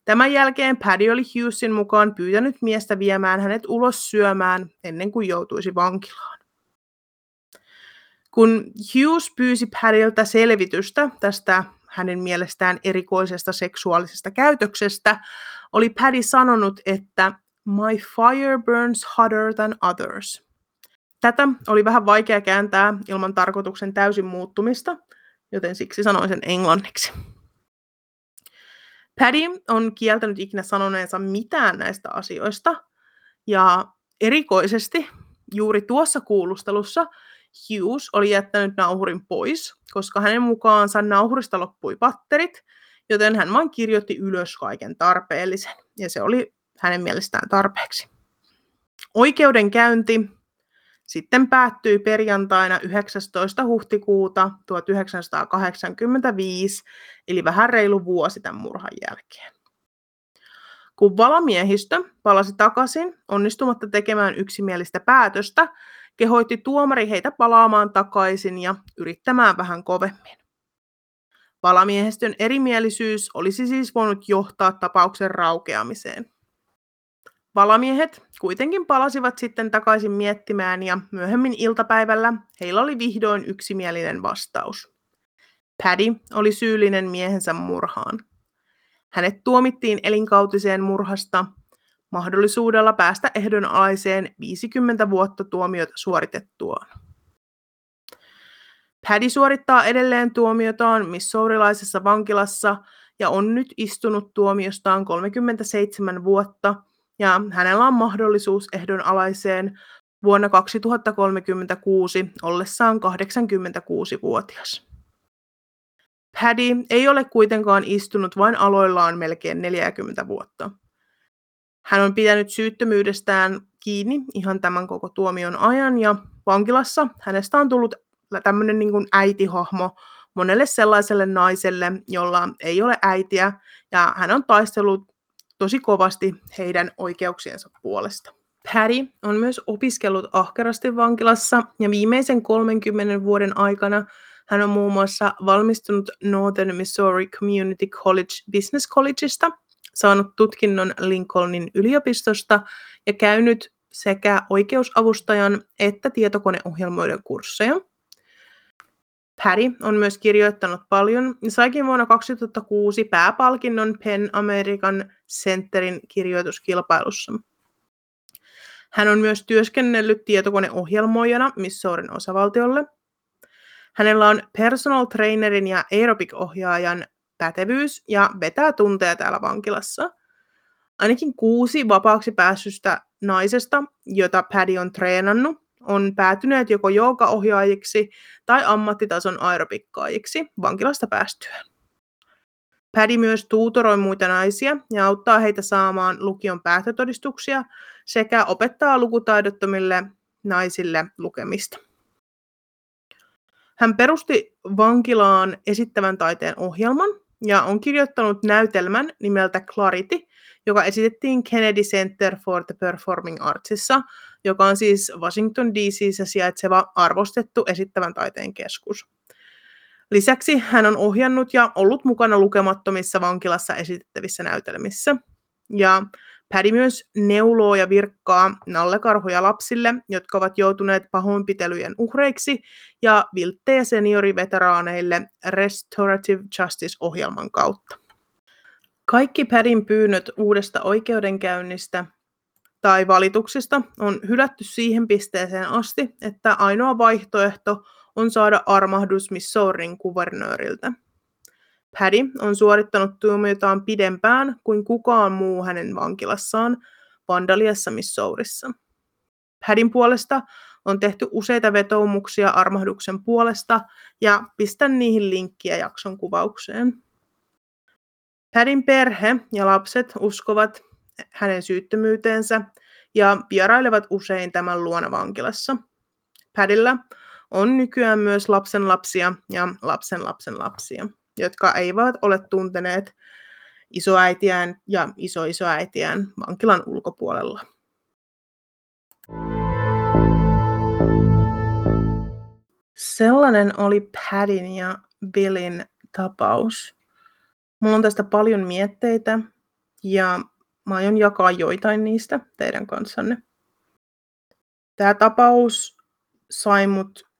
Tämän jälkeen Paddy oli Hughesin mukaan pyytänyt miestä viemään hänet ulos syömään ennen kuin joutuisi vankilaan. Kun Hughes pyysi Paddyltä selvitystä tästä hänen mielestään erikoisesta seksuaalisesta käytöksestä, oli Paddy sanonut, että My fire burns hotter than others. Tätä oli vähän vaikea kääntää ilman tarkoituksen täysin muuttumista, joten siksi sanoin sen englanniksi. Paddy on kieltänyt ikinä sanoneensa mitään näistä asioista, ja erikoisesti juuri tuossa kuulustelussa Hughes oli jättänyt nauhurin pois, koska hänen mukaansa nauhurista loppui patterit, joten hän vain kirjoitti ylös kaiken tarpeellisen, ja se oli hänen mielestään tarpeeksi. Oikeudenkäynti sitten päättyi perjantaina 19. huhtikuuta 1985, eli vähän reilu vuosi tämän murhan jälkeen. Kun valamiehistö palasi takaisin onnistumatta tekemään yksimielistä päätöstä, kehoitti tuomari heitä palaamaan takaisin ja yrittämään vähän kovemmin. Valamiehistön erimielisyys olisi siis voinut johtaa tapauksen raukeamiseen. Valamiehet kuitenkin palasivat sitten takaisin miettimään ja myöhemmin iltapäivällä heillä oli vihdoin yksimielinen vastaus. Paddy oli syyllinen miehensä murhaan. Hänet tuomittiin elinkautiseen murhasta mahdollisuudella päästä ehdonalaiseen 50 vuotta tuomiota suoritettuaan. Paddy suorittaa edelleen tuomiotaan missourilaisessa vankilassa ja on nyt istunut tuomiostaan 37 vuotta ja hänellä on mahdollisuus ehdonalaiseen vuonna 2036 ollessaan 86-vuotias. Paddy ei ole kuitenkaan istunut vain aloillaan melkein 40 vuotta. Hän on pitänyt syyttömyydestään kiinni ihan tämän koko tuomion ajan ja vankilassa hänestä on tullut tämmöinen niin kuin äitihahmo monelle sellaiselle naiselle, jolla ei ole äitiä ja hän on taistellut tosi kovasti heidän oikeuksiensa puolesta. Patty on myös opiskellut ahkerasti vankilassa ja viimeisen 30 vuoden aikana hän on muun muassa valmistunut Northern Missouri Community College Business Collegeista, saanut tutkinnon Lincolnin yliopistosta ja käynyt sekä oikeusavustajan että tietokoneohjelmoiden kursseja. Patty on myös kirjoittanut paljon ja saikin vuonna 2006 pääpalkinnon Pen American Centerin kirjoituskilpailussa. Hän on myös työskennellyt tietokoneohjelmoijana Missourin osavaltiolle. Hänellä on personal trainerin ja aerobic-ohjaajan pätevyys ja vetää tunteja täällä vankilassa. Ainakin kuusi vapaaksi päässystä naisesta, jota Paddy on treenannut, on päätyneet joko joogaohjaajiksi tai ammattitason aerobikkaajiksi vankilasta päästyään. Paddy myös tuutoroi muita naisia ja auttaa heitä saamaan lukion päätötodistuksia sekä opettaa lukutaidottomille naisille lukemista. Hän perusti vankilaan esittävän taiteen ohjelman ja on kirjoittanut näytelmän nimeltä Clarity, joka esitettiin Kennedy Center for the Performing Artsissa, joka on siis Washington DC:ssä sijaitseva arvostettu esittävän taiteen keskus. Lisäksi hän on ohjannut ja ollut mukana lukemattomissa vankilassa esitettävissä näytelmissä. Ja Paddy myös neuloo ja virkkaa nallekarhoja lapsille, jotka ovat joutuneet pahoinpitelyjen uhreiksi, ja vilttejä senioriveteraaneille Restorative Justice-ohjelman kautta. Kaikki Padin pyynnöt uudesta oikeudenkäynnistä tai valituksista on hylätty siihen pisteeseen asti, että ainoa vaihtoehto on saada armahdus Missourin kuvernööriltä. Paddy on suorittanut tuomiotaan pidempään kuin kukaan muu hänen vankilassaan Vandaliassa Missourissa. Paddyn puolesta on tehty useita vetoumuksia armahduksen puolesta ja pistän niihin linkkiä jakson kuvaukseen. Paddyn perhe ja lapset uskovat hänen syyttömyyteensä ja vierailevat usein tämän luona vankilassa. Padilla on nykyään myös lapsen lapsia ja lapsen lapsen lapsia jotka eivät ole tunteneet isoäitiään ja isoisoäitiään vankilan ulkopuolella. Sellainen oli Padin ja Billin tapaus. Mulla on tästä paljon mietteitä ja mä aion jakaa joitain niistä teidän kanssanne. Tämä tapaus sai mut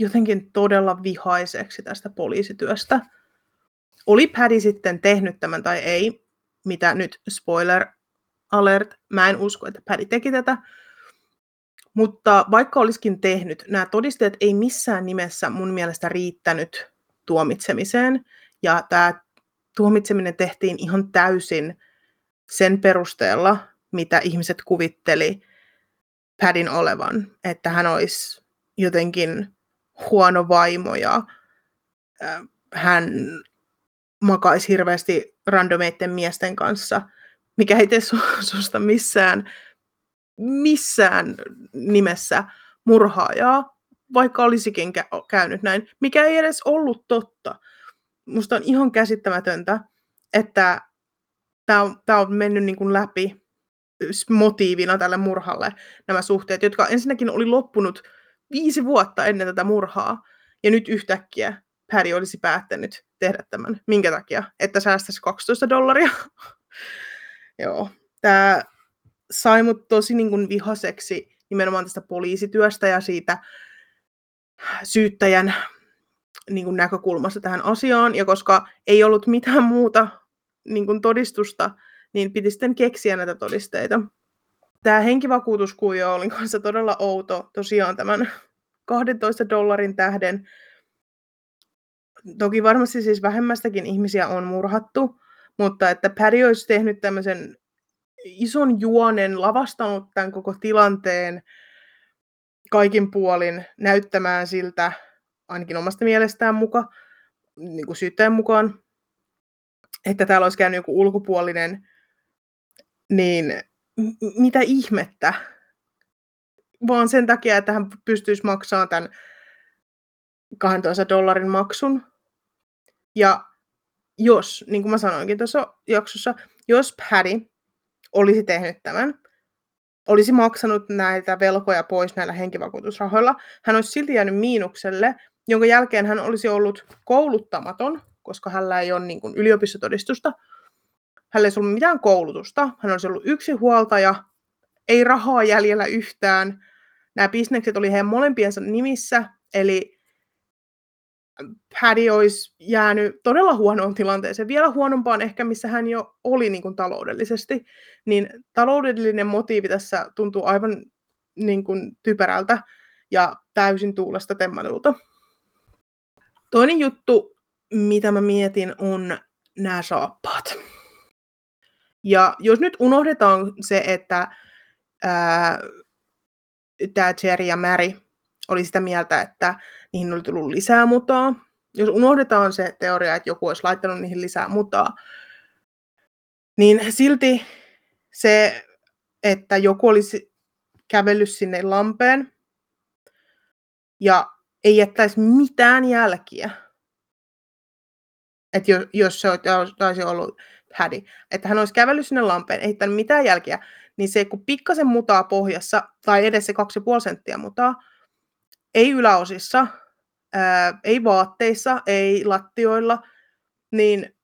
jotenkin todella vihaiseksi tästä poliisityöstä. Oli Paddy sitten tehnyt tämän tai ei, mitä nyt spoiler alert, mä en usko, että Paddy teki tätä, mutta vaikka olisikin tehnyt, nämä todisteet ei missään nimessä mun mielestä riittänyt tuomitsemiseen, ja tämä tuomitseminen tehtiin ihan täysin sen perusteella, mitä ihmiset kuvitteli Padin olevan, että hän olisi jotenkin huono vaimo ja hän makaisi hirveästi randomeiden miesten kanssa, mikä ei tee susta missään, missään nimessä murhaajaa, vaikka olisikin käynyt näin, mikä ei edes ollut totta. Musta on ihan käsittämätöntä, että tämä on, on mennyt niin kuin läpi motiivina tälle murhalle nämä suhteet, jotka ensinnäkin oli loppunut viisi vuotta ennen tätä murhaa, ja nyt yhtäkkiä Päri olisi päättänyt tehdä tämän. Minkä takia? Että säästäisi 12 dollaria. Joo. Tämä sai mut tosi niin kuin vihaseksi nimenomaan tästä poliisityöstä ja siitä syyttäjän niin kuin näkökulmasta tähän asiaan. Ja koska ei ollut mitään muuta niin kuin todistusta, niin piti sitten keksiä näitä todisteita. Tämä henkivakuutuskuvio oli kanssa todella outo tosiaan tämän 12 dollarin tähden. toki varmasti siis vähemmästäkin ihmisiä on murhattu, mutta että Paddy olisi tehnyt tämmöisen ison juonen, lavastanut tämän koko tilanteen kaikin puolin näyttämään siltä, ainakin omasta mielestään muka, niin kuin syyttäjän mukaan, että täällä olisi käynyt joku ulkopuolinen, niin mitä ihmettä? Vaan sen takia, että hän pystyisi maksamaan tämän 12 dollarin maksun. Ja jos, niin kuin mä sanoinkin tuossa jaksossa, jos Paddy olisi tehnyt tämän, olisi maksanut näitä velkoja pois näillä henkivakuutusrahoilla, hän olisi silti jäänyt miinukselle, jonka jälkeen hän olisi ollut kouluttamaton, koska hänellä ei ole niin kuin ylioppistotodistusta. Hänellä ei ollut mitään koulutusta. Hän olisi ollut yksi huoltaja, ei rahaa jäljellä yhtään. Nämä bisnekset oli heidän molempiensa nimissä, eli Paddy olisi jäänyt todella huonoon tilanteeseen, vielä huonompaan ehkä, missä hän jo oli niin kuin taloudellisesti, niin taloudellinen motiivi tässä tuntuu aivan niin kuin typerältä ja täysin tuulesta temmatulta. Toinen juttu, mitä mä mietin, on nämä saappaat. Ja jos nyt unohdetaan se, että tämä Jerry ja Mary oli sitä mieltä, että niihin oli tullut lisää mutaa. Jos unohdetaan se teoria, että joku olisi laittanut niihin lisää mutaa, niin silti se, että joku olisi kävellyt sinne lampeen ja ei jättäisi mitään jälkiä, että jos, jos se olisi ollut hädi, että hän olisi kävellyt sinne lampeen, ei jättänyt mitään jälkiä, niin se kun pikkasen mutaa pohjassa, tai edes se 2,5 senttiä mutaa, ei yläosissa, ää, ei vaatteissa, ei lattioilla, niin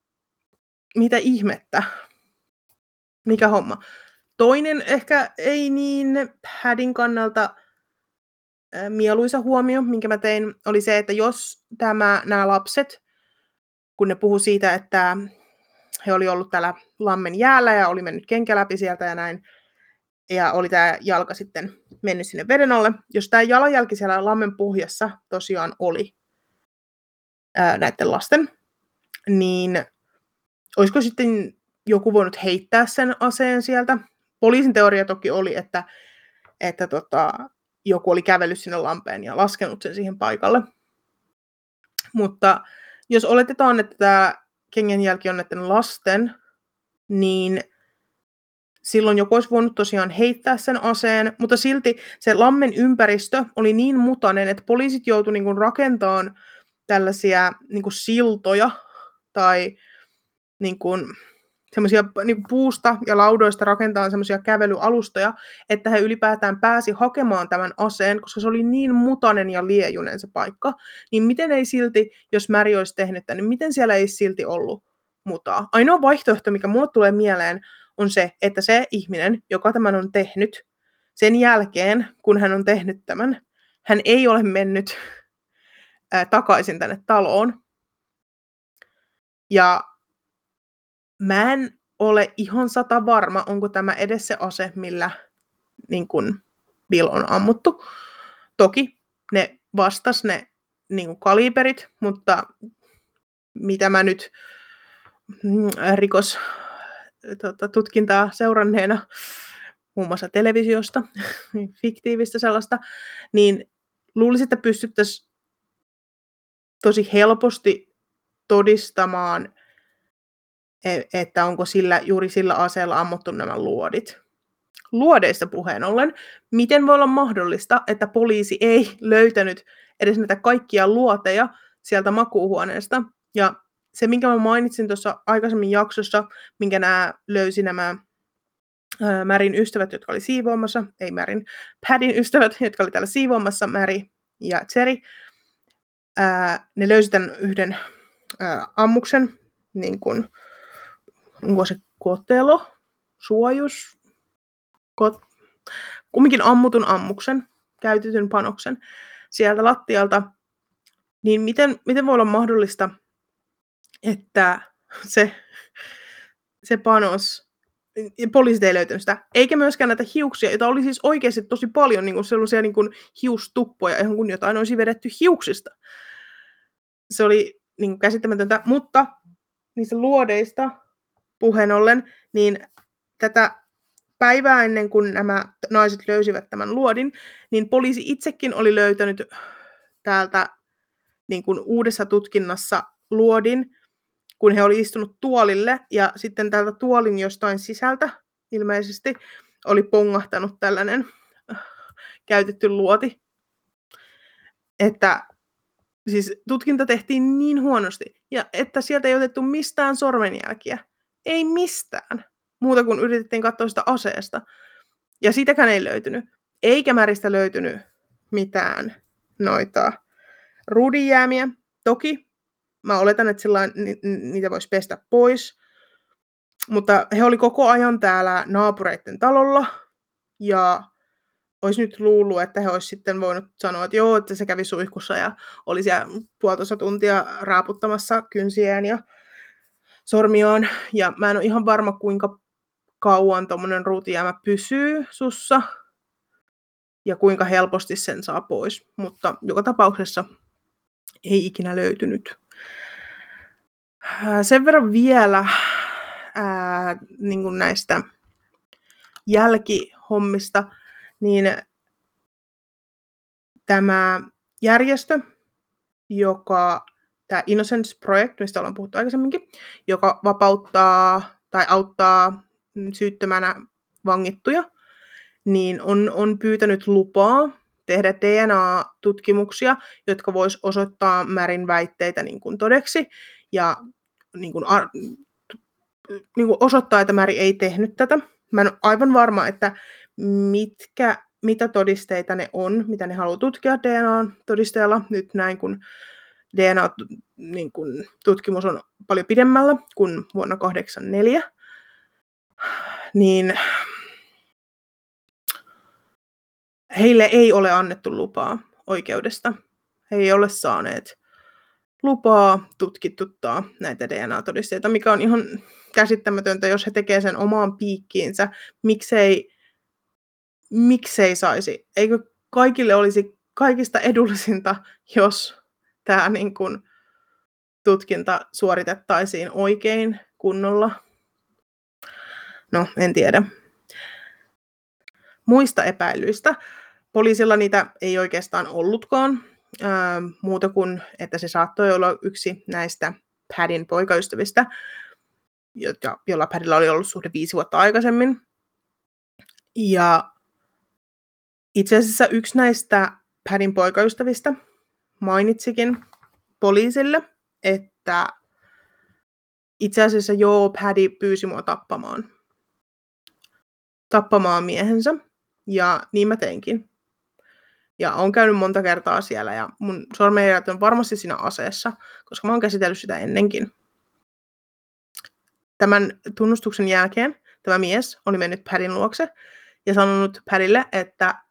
mitä ihmettä? Mikä homma? Toinen ehkä ei niin hädin kannalta ää, mieluisa huomio, minkä mä tein, oli se, että jos tämä, nämä lapset, kun ne puhu siitä, että he oli ollut täällä lammen jäällä ja oli mennyt kenkä läpi sieltä ja näin, ja oli tämä jalka sitten mennyt sinne veden alle. Jos tämä jalanjälki siellä lammen pohjassa tosiaan oli ää, näiden lasten, niin olisiko sitten joku voinut heittää sen aseen sieltä? Poliisin teoria toki oli, että, että tota, joku oli kävellyt sinne lampeen ja laskenut sen siihen paikalle. Mutta jos oletetaan, että tämä kengänjälki on näiden lasten, niin silloin joku olisi voinut tosiaan heittää sen aseen, mutta silti se lammen ympäristö oli niin mutainen, että poliisit joutuivat niin rakentamaan tällaisia niin siltoja tai niin kuin, semmoisia niin puusta ja laudoista rakentaa semmoisia kävelyalustoja, että he ylipäätään pääsi hakemaan tämän aseen, koska se oli niin mutanen ja liejunen se paikka, niin miten ei silti, jos Märi olisi tehnyt tämän, niin miten siellä ei silti ollut mutaa? Ainoa vaihtoehto, mikä mulle tulee mieleen, on se, että se ihminen, joka tämän on tehnyt, sen jälkeen, kun hän on tehnyt tämän, hän ei ole mennyt ää, takaisin tänne taloon. Ja mä en ole ihan sata varma, onko tämä edes se ase, millä niin kun Bill on ammuttu. Toki ne vastas ne niin kuin kaliberit, mutta mitä mä nyt mm, rikos tota, seuranneena muun muassa televisiosta, fiktiivistä sellaista, niin luulisin, että pystyttäisiin tosi helposti todistamaan, että onko sillä, juuri sillä aseella ammuttu nämä luodit. Luodeista puheen ollen, miten voi olla mahdollista, että poliisi ei löytänyt edes näitä kaikkia luoteja sieltä makuuhuoneesta, ja se, minkä mä mainitsin tuossa aikaisemmin jaksossa, minkä nämä löysi nämä ää, Märin ystävät, jotka oli siivoamassa, ei Märin, Padin ystävät, jotka oli täällä siivoamassa, Märi ja Cherry, ää, ne löysi tämän yhden ää, ammuksen, niin kuin, onko se kotelo, suojus, kot, kumminkin ammutun ammuksen, käytetyn panoksen sieltä lattialta, niin miten, miten voi olla mahdollista, että se, se panos, poliisit ei löytänyt sitä, eikä myöskään näitä hiuksia, joita oli siis oikeasti tosi paljon niin kuin sellaisia niin kuin hiustuppoja, ihan kun jotain olisi vedetty hiuksista. Se oli niin käsittämätöntä, mutta niistä luodeista puheen ollen, niin tätä päivää ennen kuin nämä naiset löysivät tämän luodin, niin poliisi itsekin oli löytänyt täältä niin kuin uudessa tutkinnassa luodin, kun he oli istunut tuolille, ja sitten täältä tuolin jostain sisältä ilmeisesti oli pongahtanut tällainen käytetty luoti. Että siis tutkinta tehtiin niin huonosti, ja että sieltä ei otettu mistään sormenjälkiä. Ei mistään. Muuta kuin yritettiin katsoa sitä aseesta. Ja sitäkään ei löytynyt. Eikä märistä löytynyt mitään noita ruudinjäämiä. Toki mä oletan, että sillä ni- niitä voisi pestä pois. Mutta he oli koko ajan täällä naapureiden talolla. Ja olisi nyt luullut, että he olisi sitten voinut sanoa, että joo, että se kävi suihkussa ja oli siellä puolitoista tuntia raaputtamassa kynsiään ja sormiaan. Ja mä en ole ihan varma, kuinka kauan tuommoinen ruutijäämä pysyy sussa ja kuinka helposti sen saa pois. Mutta joka tapauksessa ei ikinä löytynyt. Sen verran vielä ää, niin kuin näistä jälkihommista, niin tämä järjestö, joka, tämä Innocence Project, mistä ollaan puhuttu aikaisemminkin, joka vapauttaa tai auttaa syyttömänä vangittuja, niin on, on pyytänyt lupaa tehdä DNA-tutkimuksia, jotka vois osoittaa Märin väitteitä niin kuin todeksi ja niin kuin, ar- niin kuin osoittaa, että Märi ei tehnyt tätä. Mä en ole aivan varma, että mitkä, mitä todisteita ne on, mitä ne haluaa tutkia DNA-todisteella nyt näin, kun DNA-tutkimus niin on paljon pidemmällä kuin vuonna 1984, niin heille ei ole annettu lupaa oikeudesta. He ei ole saaneet lupaa tutkituttaa näitä DNA-todisteita, mikä on ihan käsittämätöntä, jos he tekevät sen omaan piikkiinsä. Miksei, miksei saisi? Eikö kaikille olisi kaikista edullisinta, jos tämä niin kuin, tutkinta suoritettaisiin oikein kunnolla? No, en tiedä. Muista epäilyistä. Poliisilla niitä ei oikeastaan ollutkaan, ää, muuta kuin, että se saattoi olla yksi näistä Padin poikaystävistä, jotka, jolla Padilla oli ollut suhde viisi vuotta aikaisemmin. Ja itse asiassa yksi näistä Padin poikaystävistä mainitsikin poliisille, että itse asiassa joo, Paddy pyysi mua tappamaan. Tappamaan miehensä. Ja niin mä teinkin. Ja on käynyt monta kertaa siellä ja mun sormenjäljet on varmasti siinä aseessa, koska mä oon käsitellyt sitä ennenkin. Tämän tunnustuksen jälkeen tämä mies oli mennyt Padin luokse ja sanonut Padille, että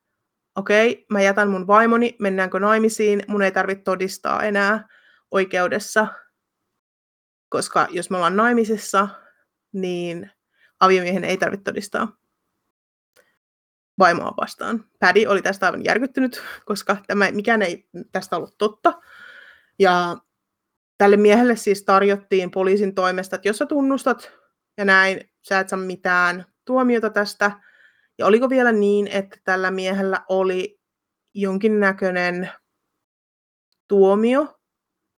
okei, okay, mä jätän mun vaimoni, mennäänkö naimisiin, mun ei tarvitse todistaa enää oikeudessa, koska jos me ollaan naimisissa, niin aviomiehen ei tarvitse todistaa vaimoa vastaan. Paddy oli tästä aivan järkyttynyt, koska tämä, mikään ei tästä ollut totta. Ja tälle miehelle siis tarjottiin poliisin toimesta, että jos sä tunnustat ja näin, sä et saa mitään tuomiota tästä. Ja oliko vielä niin, että tällä miehellä oli jonkinnäköinen tuomio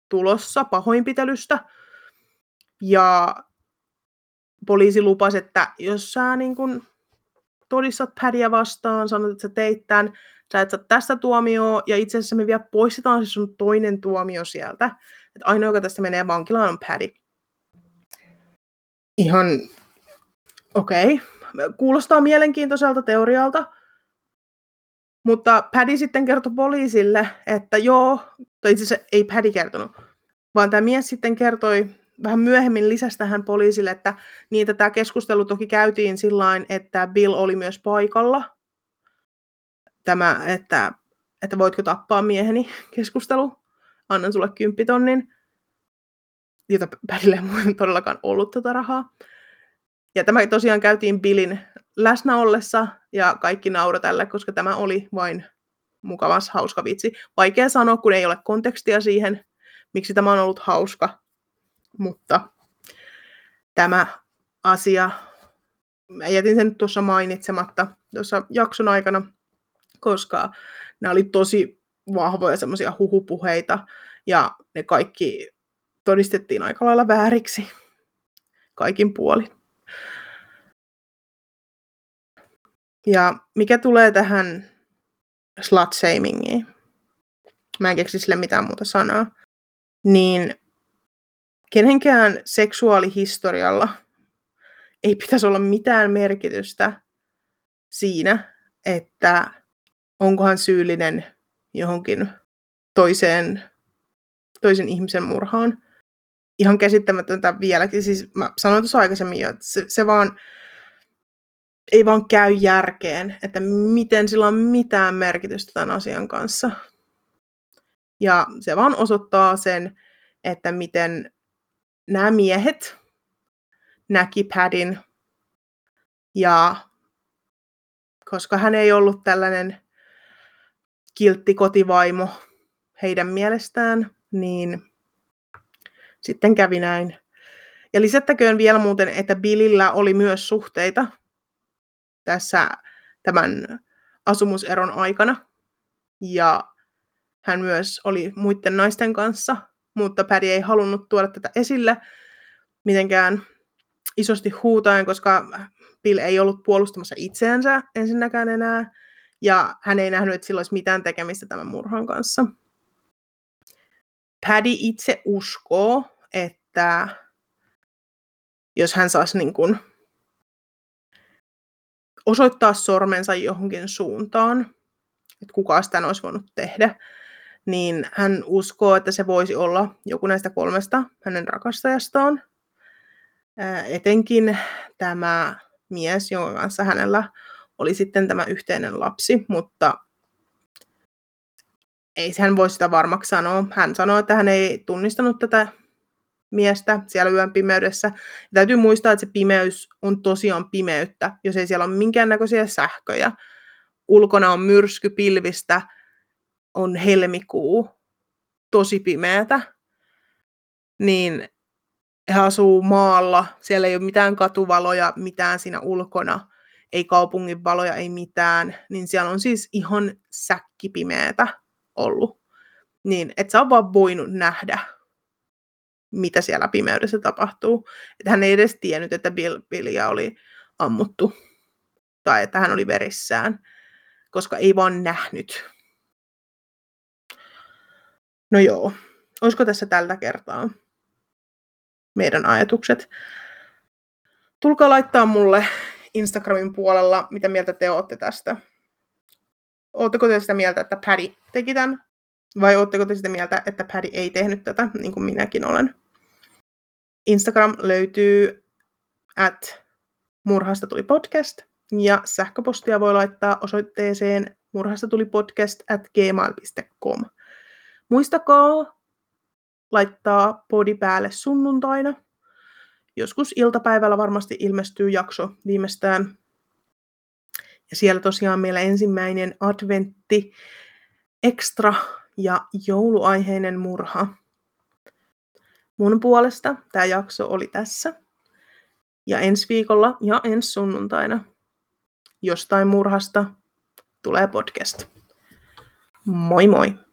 tulossa pahoinpitelystä. Ja poliisi lupasi, että jos sä niin kun todistat Paddyä vastaan, sanot, että sä teit tämän, sä et saa tästä tuomioa, ja itse asiassa me vielä poistetaan se sun toinen tuomio sieltä. Että ainoa, joka tästä menee vankilaan, on Paddy. Ihan okei. Okay. Kuulostaa mielenkiintoiselta teorialta, mutta Paddy sitten kertoi poliisille, että joo, tai itse asiassa ei Paddy kertonut, vaan tämä mies sitten kertoi vähän myöhemmin lisäsi tähän poliisille, että niitä tämä keskustelu toki käytiin sillä että Bill oli myös paikalla. Tämä, että, että voitko tappaa mieheni keskustelu, annan sulle kymppitonnin, jota Padille ei todellakaan ollut tätä rahaa. Ja tämä tosiaan käytiin Billin läsnä ollessa ja kaikki nauro tälle, koska tämä oli vain mukavas, hauska vitsi. Vaikea sanoa, kun ei ole kontekstia siihen, miksi tämä on ollut hauska, mutta tämä asia, mä jätin sen tuossa mainitsematta tuossa jakson aikana, koska nämä oli tosi vahvoja semmoisia huhupuheita, ja ne kaikki todistettiin aika lailla vääriksi kaikin puolin. Ja mikä tulee tähän slut-shamingiin, mä en keksi sille mitään muuta sanaa, niin kenenkään seksuaalihistorialla ei pitäisi olla mitään merkitystä siinä, että onkohan syyllinen johonkin toiseen, toisen ihmisen murhaan. Ihan käsittämätöntä vieläkin. Siis mä sanoin tuossa aikaisemmin jo, että se, se vaan ei vaan käy järkeen, että miten sillä on mitään merkitystä tämän asian kanssa. Ja se vaan osoittaa sen, että miten nämä miehet näki Padin ja koska hän ei ollut tällainen kiltti kotivaimo heidän mielestään, niin sitten kävi näin. Ja lisättäköön vielä muuten, että Billillä oli myös suhteita tässä tämän asumuseron aikana. Ja hän myös oli muiden naisten kanssa, mutta Paddy ei halunnut tuoda tätä esille mitenkään isosti huutaen, koska Bill ei ollut puolustamassa itseänsä ensinnäkään enää, ja hän ei nähnyt, että sillä olisi mitään tekemistä tämän murhan kanssa. Paddy itse uskoo, että jos hän saisi niin kuin osoittaa sormensa johonkin suuntaan, että kuka sitä olisi voinut tehdä, niin hän uskoo, että se voisi olla joku näistä kolmesta hänen rakastajastaan. Etenkin tämä mies, jonka kanssa hänellä oli sitten tämä yhteinen lapsi, mutta ei hän voi sitä varmaksi sanoa. Hän sanoi, että hän ei tunnistanut tätä miestä siellä yön pimeydessä. Ja täytyy muistaa, että se pimeys on tosiaan pimeyttä, jos ei siellä ole minkäännäköisiä sähköjä. Ulkona on myrsky pilvistä, on helmikuu, tosi pimeätä. Niin he asuu maalla, siellä ei ole mitään katuvaloja, mitään siinä ulkona, ei kaupungin valoja, ei mitään, niin siellä on siis ihan säkkipimeätä ollut. Niin, et sä on vaan voinut nähdä, mitä siellä pimeydessä tapahtuu. Että hän ei edes tiennyt, että Bill, Billia oli ammuttu tai että hän oli verissään, koska ei vaan nähnyt. No joo, olisiko tässä tällä kertaa? meidän ajatukset. Tulkaa laittaa mulle Instagramin puolella, mitä mieltä te olette tästä. Oletteko te sitä mieltä, että Paddy teki tämän? Vai oletteko te sitä mieltä, että Paddy ei tehnyt tätä, niin kuin minäkin olen? Instagram löytyy at murhasta tuli podcast ja sähköpostia voi laittaa osoitteeseen murhasta tuli podcast at gmail.com. Muistakaa laittaa podi päälle sunnuntaina. Joskus iltapäivällä varmasti ilmestyy jakso viimeistään. Ja siellä tosiaan meillä ensimmäinen adventti, ekstra ja jouluaiheinen murha. Mun puolesta tämä jakso oli tässä. Ja ensi viikolla ja ensi sunnuntaina jostain murhasta tulee podcast. Moi moi!